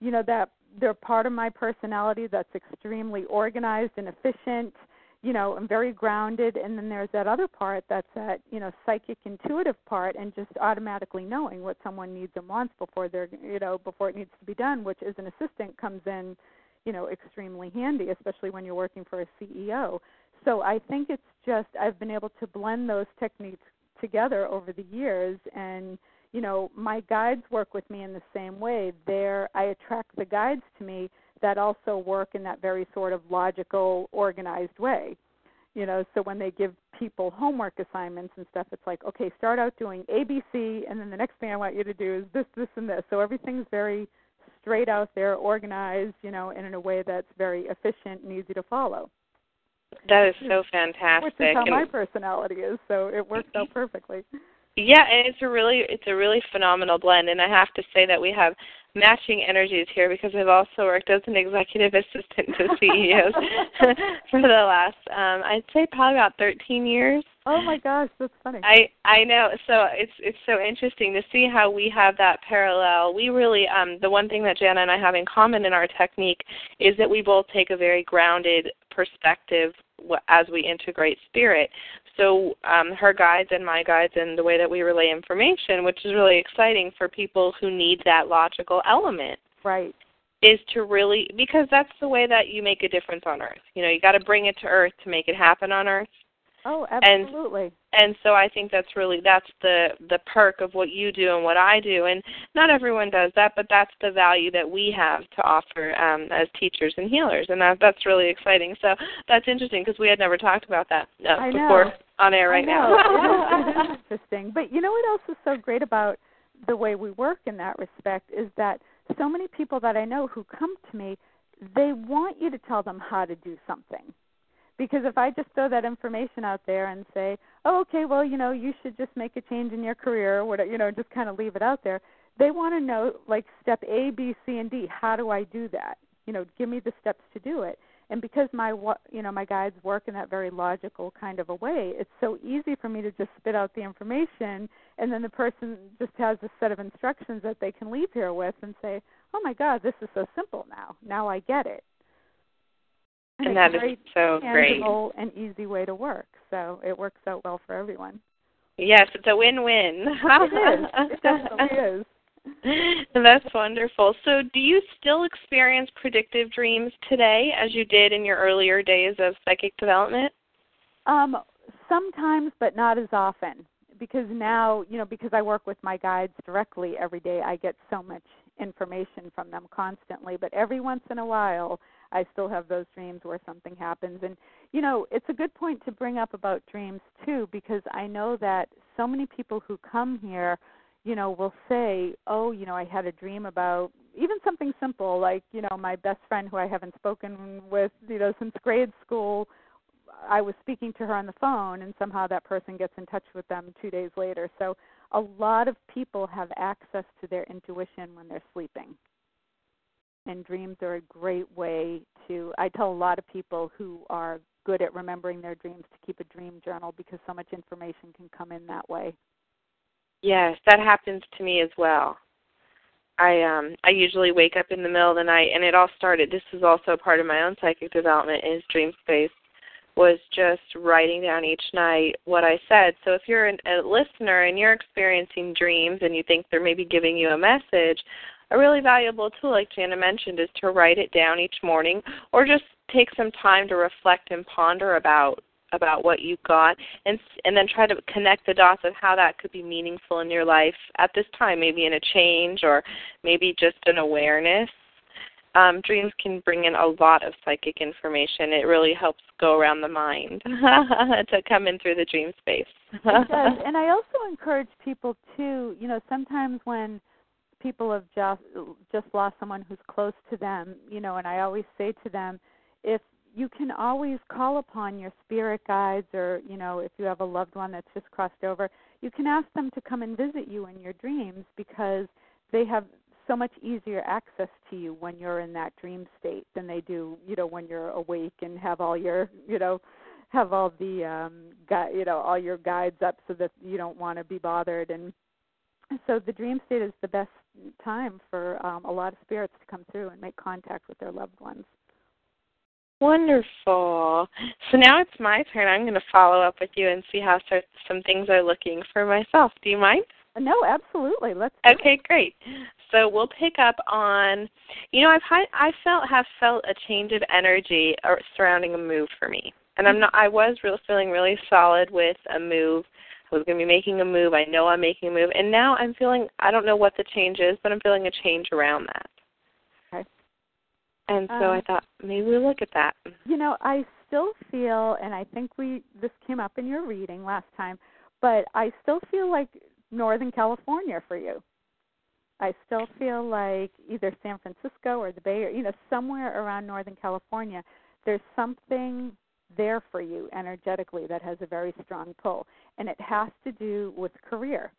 you know, that they're part of my personality that's extremely organized and efficient. You know, and very grounded, and then there's that other part that's that you know psychic, intuitive part, and just automatically knowing what someone needs and wants before they're you know before it needs to be done, which as an assistant comes in, you know, extremely handy, especially when you're working for a CEO so I think it's just I've been able to blend those techniques together over the years and you know my guides work with me in the same way. There i attract the guides to me that also work in that very sort of logical organized way. You know so when they give people homework assignments and stuff it's like okay start out doing abc and then the next thing i want you to do is this this and this. So everything's very straight out there organized you know and in a way that's very efficient and easy to follow that is so fantastic. Which is how my personality is, so it works out perfectly. Yeah, and it's a really it's a really phenomenal blend and I have to say that we have matching energies here because I've also worked as an executive assistant to CEOs [laughs] for the last um I'd say probably about 13 years. Oh my gosh, that's funny. I I know. So it's it's so interesting to see how we have that parallel. We really um the one thing that Jana and I have in common in our technique is that we both take a very grounded perspective as we integrate spirit. so um, her guides and my guides and the way that we relay information, which is really exciting for people who need that logical element. Right. Is to really because that's the way that you make a difference on Earth. You know, you got to bring it to Earth to make it happen on Earth. Oh, absolutely. And, and so I think that's really that's the the perk of what you do and what I do. And not everyone does that, but that's the value that we have to offer um, as teachers and healers, and that that's really exciting. So that's interesting because we had never talked about that uh, before on air right now. it, is, [laughs] it is interesting. But you know what else is so great about the way we work in that respect is that so many people that I know who come to me, they want you to tell them how to do something because if I just throw that information out there and say, "Oh, okay, well, you know, you should just make a change in your career," or whatever, you know, just kind of leave it out there, they want to know like step A, B, C, and D. How do I do that? You know, give me the steps to do it. And because my you know my guides work in that very logical kind of a way, it's so easy for me to just spit out the information, and then the person just has a set of instructions that they can leave here with and say, "Oh my God, this is so simple now. Now I get it." And that is so great and easy way to work. So it works out well for everyone. Yes, it's a win-win. [laughs] it is. It [laughs] definitely is. That's wonderful. So, do you still experience predictive dreams today as you did in your earlier days of psychic development? Um, sometimes, but not as often. Because now, you know, because I work with my guides directly every day, I get so much information from them constantly. But every once in a while, I still have those dreams where something happens. And, you know, it's a good point to bring up about dreams, too, because I know that so many people who come here, you know, will say, oh, you know, I had a dream about even something simple like, you know, my best friend who I haven't spoken with, you know, since grade school. I was speaking to her on the phone, and somehow that person gets in touch with them two days later. So, a lot of people have access to their intuition when they're sleeping and dreams are a great way to i tell a lot of people who are good at remembering their dreams to keep a dream journal because so much information can come in that way yes that happens to me as well i um i usually wake up in the middle of the night and it all started this is also part of my own psychic development is dream space was just writing down each night what I said. So if you're an, a listener and you're experiencing dreams and you think they're maybe giving you a message, a really valuable tool, like Jana mentioned, is to write it down each morning or just take some time to reflect and ponder about about what you got and and then try to connect the dots of how that could be meaningful in your life at this time maybe in a change or maybe just an awareness. Um, dreams can bring in a lot of psychic information. It really helps go around the mind [laughs] to come in through the dream space. It does. [laughs] And i also encourage people to you know sometimes when people have just just lost someone who's close to them, you know, and I always say to them, if you can always call upon your spirit guides or, you know, if you have a loved one that's just crossed over, you can ask them to come and visit you in your dreams because they have so much easier access to you when you're in that dream state than they do, you know, when you're awake and have all your, [laughs] you know, have all the um guide, you know, all your guides up so that you don't want to be bothered. And so the dream state is the best time for um, a lot of spirits to come through and make contact with their loved ones. Wonderful. So now it's my turn. I'm going to follow up with you and see how some things are looking for myself. Do you mind? Uh, no, absolutely. Let's. Okay, great. So we'll pick up on, you know, I've had, I felt have felt a change of energy uh, surrounding a move for me, and I'm mm-hmm. not. I was real feeling really solid with a move was going to be making a move. I know I'm making a move. And now I'm feeling, I don't know what the change is, but I'm feeling a change around that. Okay. And so um, I thought maybe we look at that. You know, I still feel, and I think we this came up in your reading last time, but I still feel like Northern California for you. I still feel like either San Francisco or the Bay, or you know, somewhere around Northern California. There's something there for you energetically that has a very strong pull. And it has to do with career.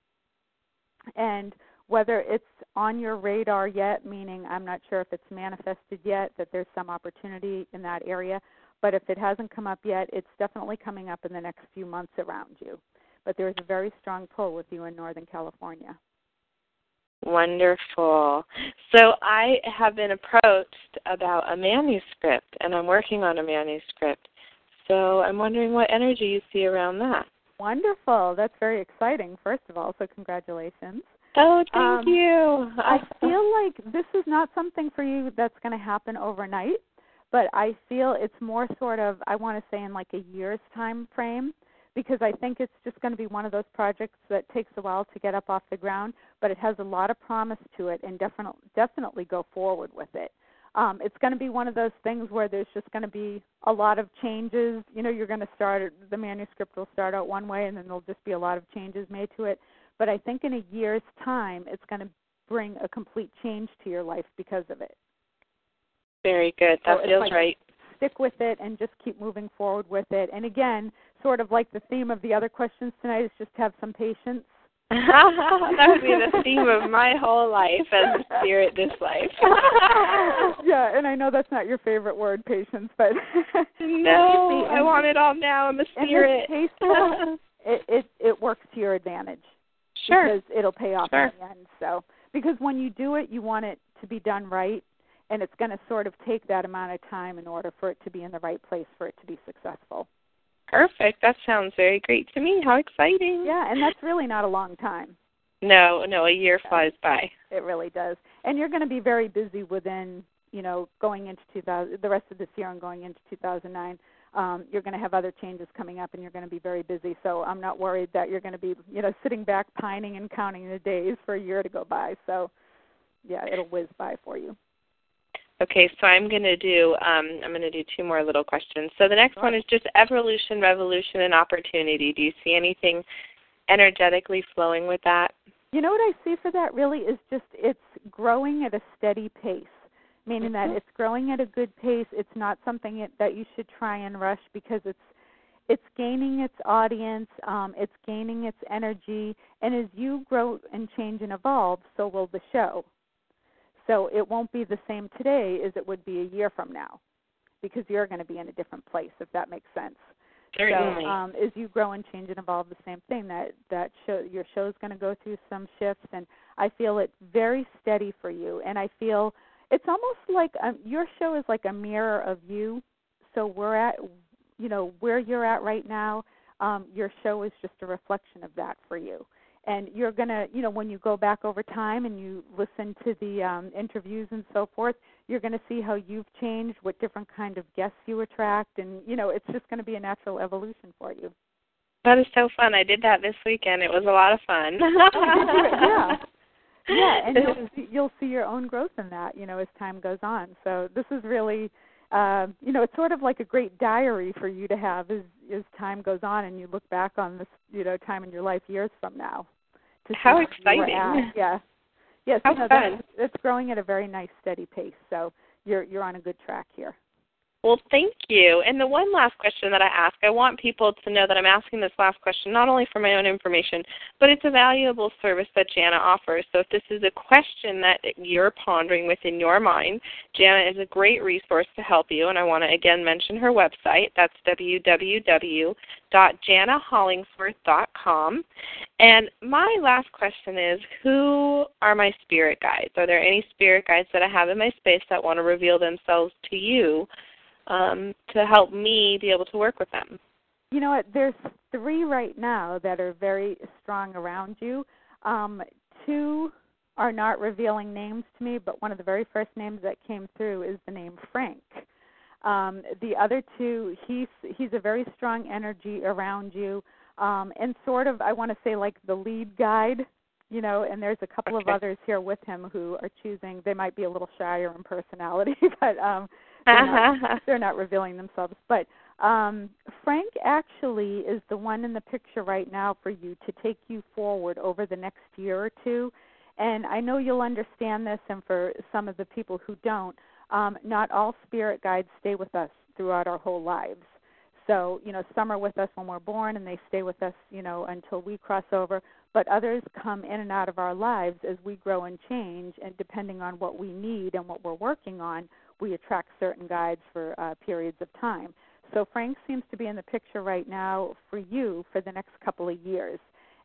And whether it's on your radar yet, meaning I'm not sure if it's manifested yet that there's some opportunity in that area, but if it hasn't come up yet, it's definitely coming up in the next few months around you. But there's a very strong pull with you in Northern California. Wonderful. So I have been approached about a manuscript, and I'm working on a manuscript. So I'm wondering what energy you see around that. Wonderful. That's very exciting, first of all, so congratulations. Oh, thank Um, you. I [laughs] feel like this is not something for you that's going to happen overnight, but I feel it's more sort of I want to say in like a year's time frame because I think it's just going to be one of those projects that takes a while to get up off the ground, but it has a lot of promise to it and definitely definitely go forward with it. Um, it's going to be one of those things where there's just going to be a lot of changes. You know, you're going to start the manuscript will start out one way, and then there'll just be a lot of changes made to it. But I think in a year's time, it's going to bring a complete change to your life because of it. Very good. So That it's feels like- right. Stick with it and just keep moving forward with it. And again, sort of like the theme of the other questions tonight is just have some patience. That would be the theme of my whole life as a spirit this life. [laughs] yeah, and I know that's not your favorite word, patience, but [laughs] no, I want it all now. I'm a spirit. case, [laughs] it, it it works to your advantage. sure. because it'll pay off Sure. in the end. So, because when you do it, you want it to be done right, and it's going to sort of take that amount of time in order for it to be in the right place for it to be successful. Perfect. That sounds very great to me. How exciting. Yeah, and that's really not a long time. No, no, a year flies by. It really does. And you're going to be very busy within, you know, going into 2000, the rest of this year and going into 2009. Um, you're going to have other changes coming up, and you're going to be very busy. So I'm not worried that you're going to be, you know, sitting back pining and counting the days for a year to go by. So, yeah, it'll whiz by for you. Okay, so I'm going to do um, I'm going to do two more little questions. So the next one is just evolution, revolution, and opportunity. Do you see anything energetically flowing with that? You know what I see for that really is just it's growing at a steady pace, meaning that Mhm. it's growing at a good pace. It's not something that you should try and rush because it's it's gaining its audience, um, it's gaining its energy, and as you grow and change and evolve, so will the show. So it won't be the same today as it would be a year from now, because you're going to be in a different place, if that makes sense. Certainly. So um, as you grow and change and evolve, the same thing that that show your show's going to go through some shifts, and I feel it very steady for you. And I feel it's almost like um, your show is like a mirror of you. So we're at, you know, where you're at right now. Um, your show is just a reflection of that for you. And you're gonna, you know, when you go back over time and you listen to the um, interviews and so forth, you're going to see how you've changed, what different kind of guests you attract, and you know, it's just going to be a natural evolution for you. that is so fun. I did that this weekend. It was a lot of fun. [laughs] yeah. Yeah, and you'll [laughs] see, you'll see your own growth in that, you know, as time goes on. So this is really, uh, you know, it's sort of like a great diary for you to have as as time goes on, and you look back on this, you know, time in your life years from now. To see How where you were exciting. Yeah. Yes, How you know, fun. that's, it's growing at a very nice, steady pace. So you're you're on a good track here. Well, thank you. And the one last question that I ask, I want people to know that I'm asking this last question not only for my own information, but it's a valuable service that Jana offers. So if this is a question that you're pondering within your mind, Jana is a great resource to help you. And I want to again mention her website. That's www.janahollingsworth.com. And my last question is Who are my spirit guides? Are there any spirit guides that I have in my space that want to reveal themselves to you? Um, to help me be able to work with them. You know what? There's three right now that are very strong around you. Um, two are not revealing names to me, but one of the very first names that came through is the name Frank. Um, the other two, he's he's a very strong energy around you, um, and sort of I want to say like the lead guide, you know. And there's a couple Okay. of others here with him who are choosing. They might be a little shyer in personality, [laughs] but um, they're not, [laughs] they're not revealing themselves. But um, Frank actually is the one in the picture right now for you to take you forward over the next year or two. And I know you'll understand this, and for some of the people who don't, um, not all spirit guides stay with us throughout our whole lives. So, you know, some are with us when we're born and they stay with us, you know, until we cross over, but others come in and out of our lives as we grow and change and depending on what we need and what we're working on, we attract certain guides for uh, periods of time. So Frank seems to be in the picture right now for you for the next couple of years.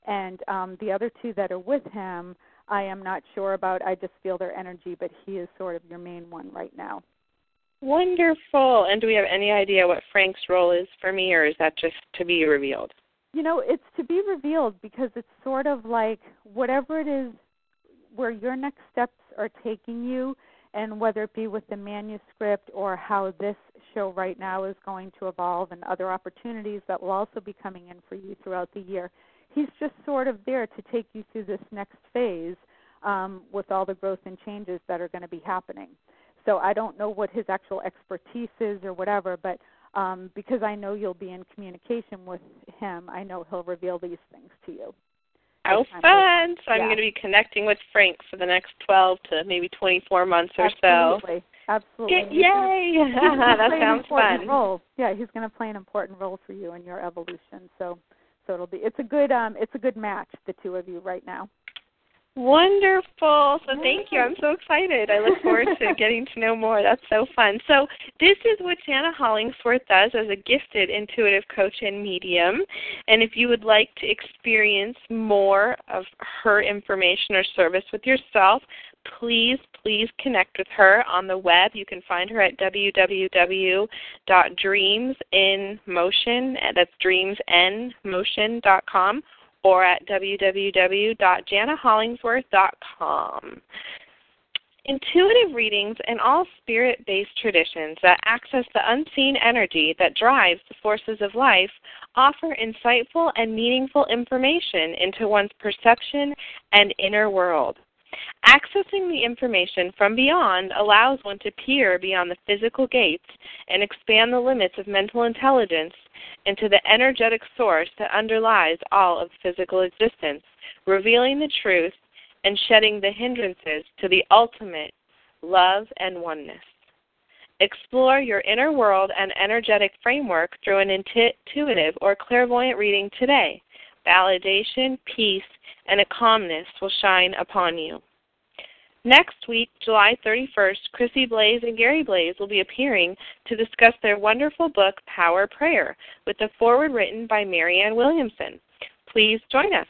And um, the other two that are with him, I am not sure about. I just feel their energy, but he is sort of your main one right now. Wonderful. And do we have any idea what Frank's role is for me, or is that just to be revealed? You know, it's to be revealed because it's sort of like whatever it is where your next steps are taking you, and whether it be with the manuscript or how this show right now is going to evolve and other opportunities that will also be coming in for you throughout the year. He's just sort of there to take you through this next phase um, with all the growth and changes that are going to be happening. So I don't know what his actual expertise is or whatever, but um, because I know you'll be in communication with him, I know he'll reveal these things to you. How fun! So I'm going to be connecting with Frank for the next 12 to maybe 24 months or Absolutely. so. Absolutely. Get, yay! [laughs] that sounds fun. Role. Yeah, he's going to play an important role for you in your evolution. So, so it'll be it's a good um it's a good match the two of you right now. Wonderful. So thank you. I'm so excited. I look forward to [laughs] getting to know more. That's so fun. So this is what Jana Hollingsworth does as a gifted intuitive coach and medium. And if you would like to experience more of her information or service with yourself, please, please connect with her on the web. You can find her at www.dreamsinmotion. That's dreamsnmotion.com or at www.janahollingsworth.com. Intuitive readings and all spirit based traditions that access the unseen energy that drives the forces of life offer insightful and meaningful information into one's perception and inner world. Accessing the information from beyond allows one to peer beyond the physical gates and expand the limits of mental intelligence into the energetic source that underlies all of physical existence, revealing the truth and shedding the hindrances to the ultimate love and oneness. Explore your inner world and energetic framework through an intuitive or clairvoyant reading today. Validation, peace, and a calmness will shine upon you. Next week, July 31st, Chrissie Blaze and Gary Blaze will be appearing to discuss their wonderful book, Power Prayer, with a foreword written by Marianne Williamson. Please join us.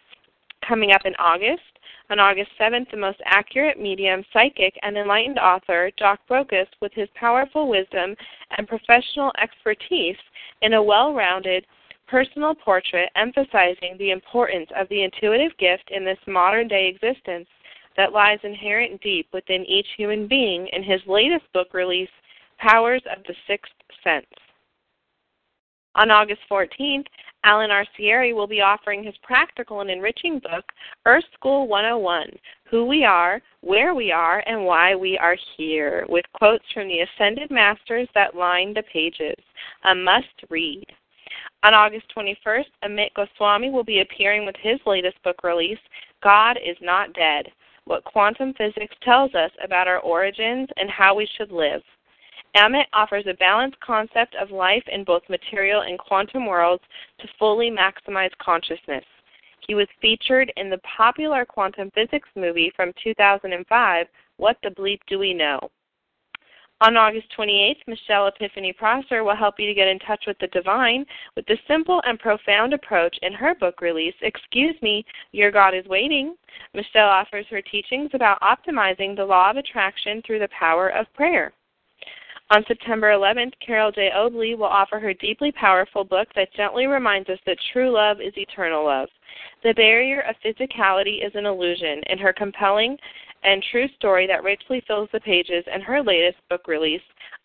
Coming up in August, on August 7th, the most accurate medium, psychic, and enlightened author, Doc Brocas, with his powerful wisdom and professional expertise in a well rounded personal portrait emphasizing the importance of the intuitive gift in this modern day existence that lies inherent deep within each human being in his latest book release, Powers of the Sixth Sense. On August 14th, Alan Arcieri will be offering his practical and enriching book, Earth School 101 Who We Are, Where We Are, and Why We Are Here, with quotes from the Ascended Masters that line the pages. A must read. On August 21st, Amit Goswami will be appearing with his latest book release, God is Not Dead what quantum physics tells us about our origins and how we should live. Amit offers a balanced concept of life in both material and quantum worlds to fully maximize consciousness. He was featured in the popular quantum physics movie from 2005, What the Bleep Do We Know? On August 28th, Michelle Epiphany Prosser will help you to get in touch with the divine with the simple and profound approach in her book release, Excuse Me, Your God is Waiting. Michelle offers her teachings about optimizing the law of attraction through the power of prayer. On September 11th, Carol J. Obley will offer her deeply powerful book that gently reminds us that true love is eternal love. The barrier of physicality is an illusion in her compelling and true story that richly fills the pages in her latest book release,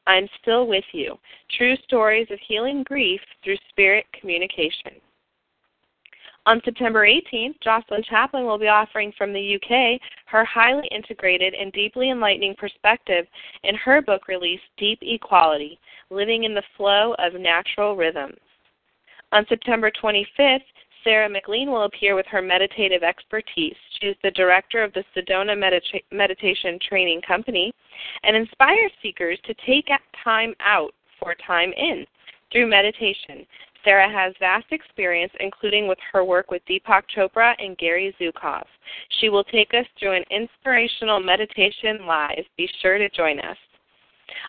I'm Still With You True Stories of Healing Grief Through Spirit Communication. On September 18th, Jocelyn Chaplin will be offering from the UK her highly integrated and deeply enlightening perspective in her book release, Deep Equality Living in the Flow of Natural Rhythms. On September 25th, Sarah McLean will appear with her meditative expertise. She is the director of the Sedona Medita- Meditation Training Company and inspires seekers to take time out for time in through meditation. Sarah has vast experience, including with her work with Deepak Chopra and Gary Zukav. She will take us through an inspirational meditation live. Be sure to join us.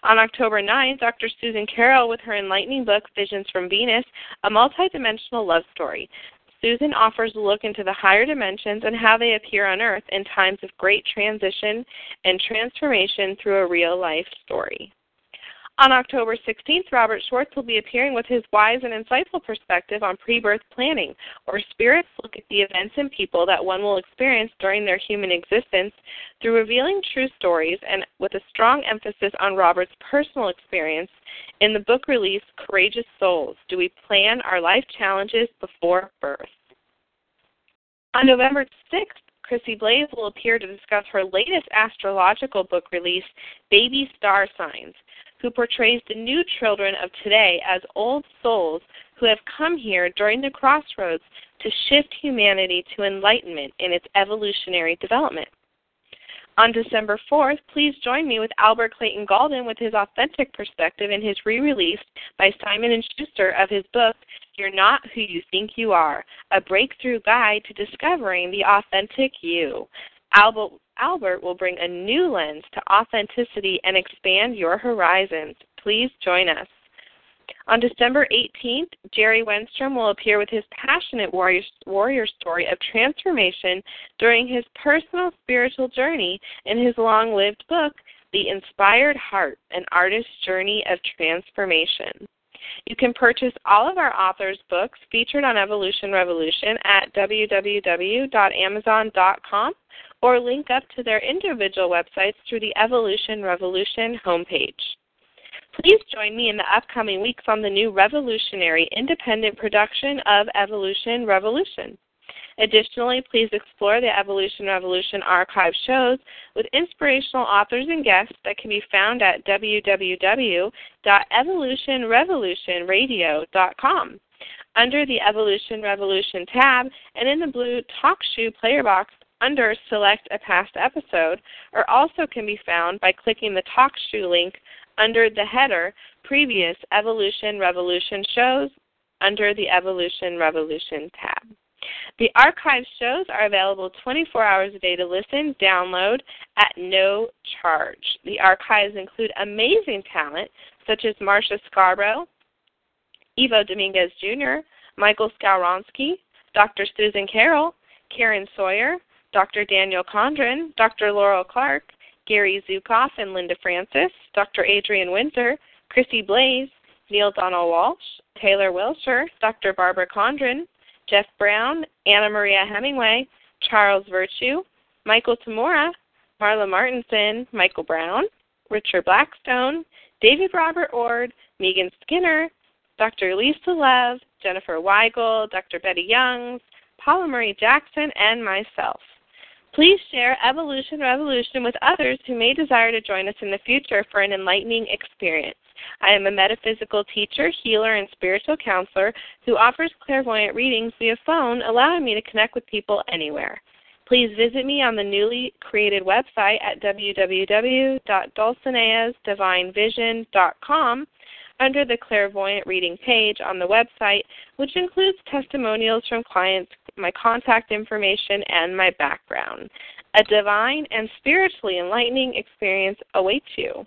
On October 9th, Dr. Susan Carroll with her enlightening book, Visions from Venus, a multidimensional love story. Susan offers a look into the higher dimensions and how they appear on Earth in times of great transition and transformation through a real life story. On October 16th, Robert Schwartz will be appearing with his wise and insightful perspective on pre birth planning, or spirits look at the events and people that one will experience during their human existence through revealing true stories and with a strong emphasis on Robert's personal experience in the book release Courageous Souls Do We Plan Our Life Challenges Before Birth? On November 6th, Chrissie Blaze will appear to discuss her latest astrological book release, Baby Star Signs who portrays the new children of today as old souls who have come here during the crossroads to shift humanity to enlightenment in its evolutionary development. On December 4th, please join me with Albert Clayton Gaulden with his authentic perspective in his re-release by Simon & Schuster of his book You're Not Who You Think You Are: A Breakthrough Guide to Discovering the Authentic You. Albert, Albert will bring a new lens to authenticity and expand your horizons. Please join us. On December 18th, Jerry Wennstrom will appear with his passionate warrior, warrior story of transformation during his personal spiritual journey in his long lived book, The Inspired Heart An Artist's Journey of Transformation. You can purchase all of our authors' books featured on Evolution Revolution at www.amazon.com or link up to their individual websites through the Evolution Revolution homepage. Please join me in the upcoming weeks on the new revolutionary independent production of Evolution Revolution. Additionally, please explore the Evolution Revolution archive shows with inspirational authors and guests that can be found at www.evolutionrevolutionradio.com. Under the Evolution Revolution tab and in the blue TalkShoe player box under Select a Past Episode, or also can be found by clicking the TalkShoe link under the header Previous Evolution Revolution Shows under the Evolution Revolution tab. The archive shows are available 24 hours a day to listen, download at no charge. The archives include amazing talent such as Marcia Scarborough, Ivo Dominguez Jr., Michael Skowronski, Dr. Susan Carroll, Karen Sawyer, Dr. Daniel Condren, Dr. Laurel Clark, Gary Zukav and Linda Francis, Dr. Adrian Windsor, Chrissie Blaze, Neale Donald Walsch, Taylor Wilshire, Dr. Barbara Condren, Jeff Brown, Anna Maria Hemingway, Charles Virtue, Michael Tamura, Marla Martenson, Michael Brown, Richard Blackstone, David Robert Ord, Megan Skinner, Dr. Lisa Love, Jennifer Weigel, Dr. Betty Youngs, Paula Marie Jackson, and myself. Please share Evolution Revolution with others who may desire to join us in the future for an enlightening experience. I am a metaphysical teacher, healer, and spiritual counselor who offers clairvoyant readings via phone, allowing me to connect with people anywhere. Please visit me on the newly created website at www.dulcineasdivinevision.com under the clairvoyant reading page on the website, which includes testimonials from clients, my contact information, and my background. A divine and spiritually enlightening experience awaits you.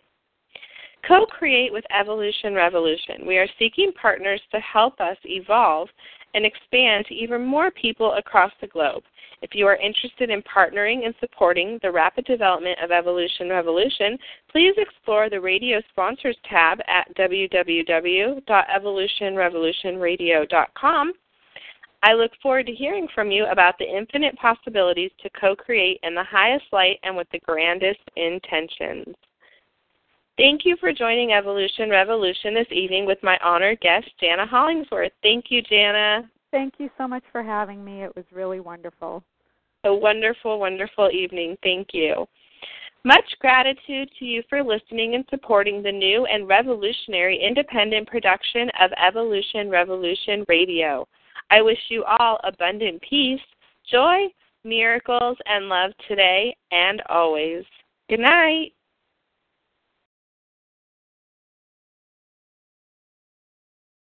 Co create with Evolution Revolution. We are seeking partners to help us evolve and expand to even more people across the globe. If you are interested in partnering and supporting the rapid development of Evolution Revolution, please explore the Radio Sponsors tab at www.evolutionrevolutionradio.com. I look forward to hearing from you about the infinite possibilities to co create in the highest light and with the grandest intentions. Thank you for joining Evolution Revolution this evening with my honored guest, Jana Hollingsworth. Thank you, Jana. Thank you so much for having me. It was really wonderful a wonderful, wonderful evening. Thank you. Much gratitude to you for listening and supporting the new and revolutionary independent production of Evolution Revolution Radio. I wish you all abundant peace, joy, miracles, and love today and always. Good night.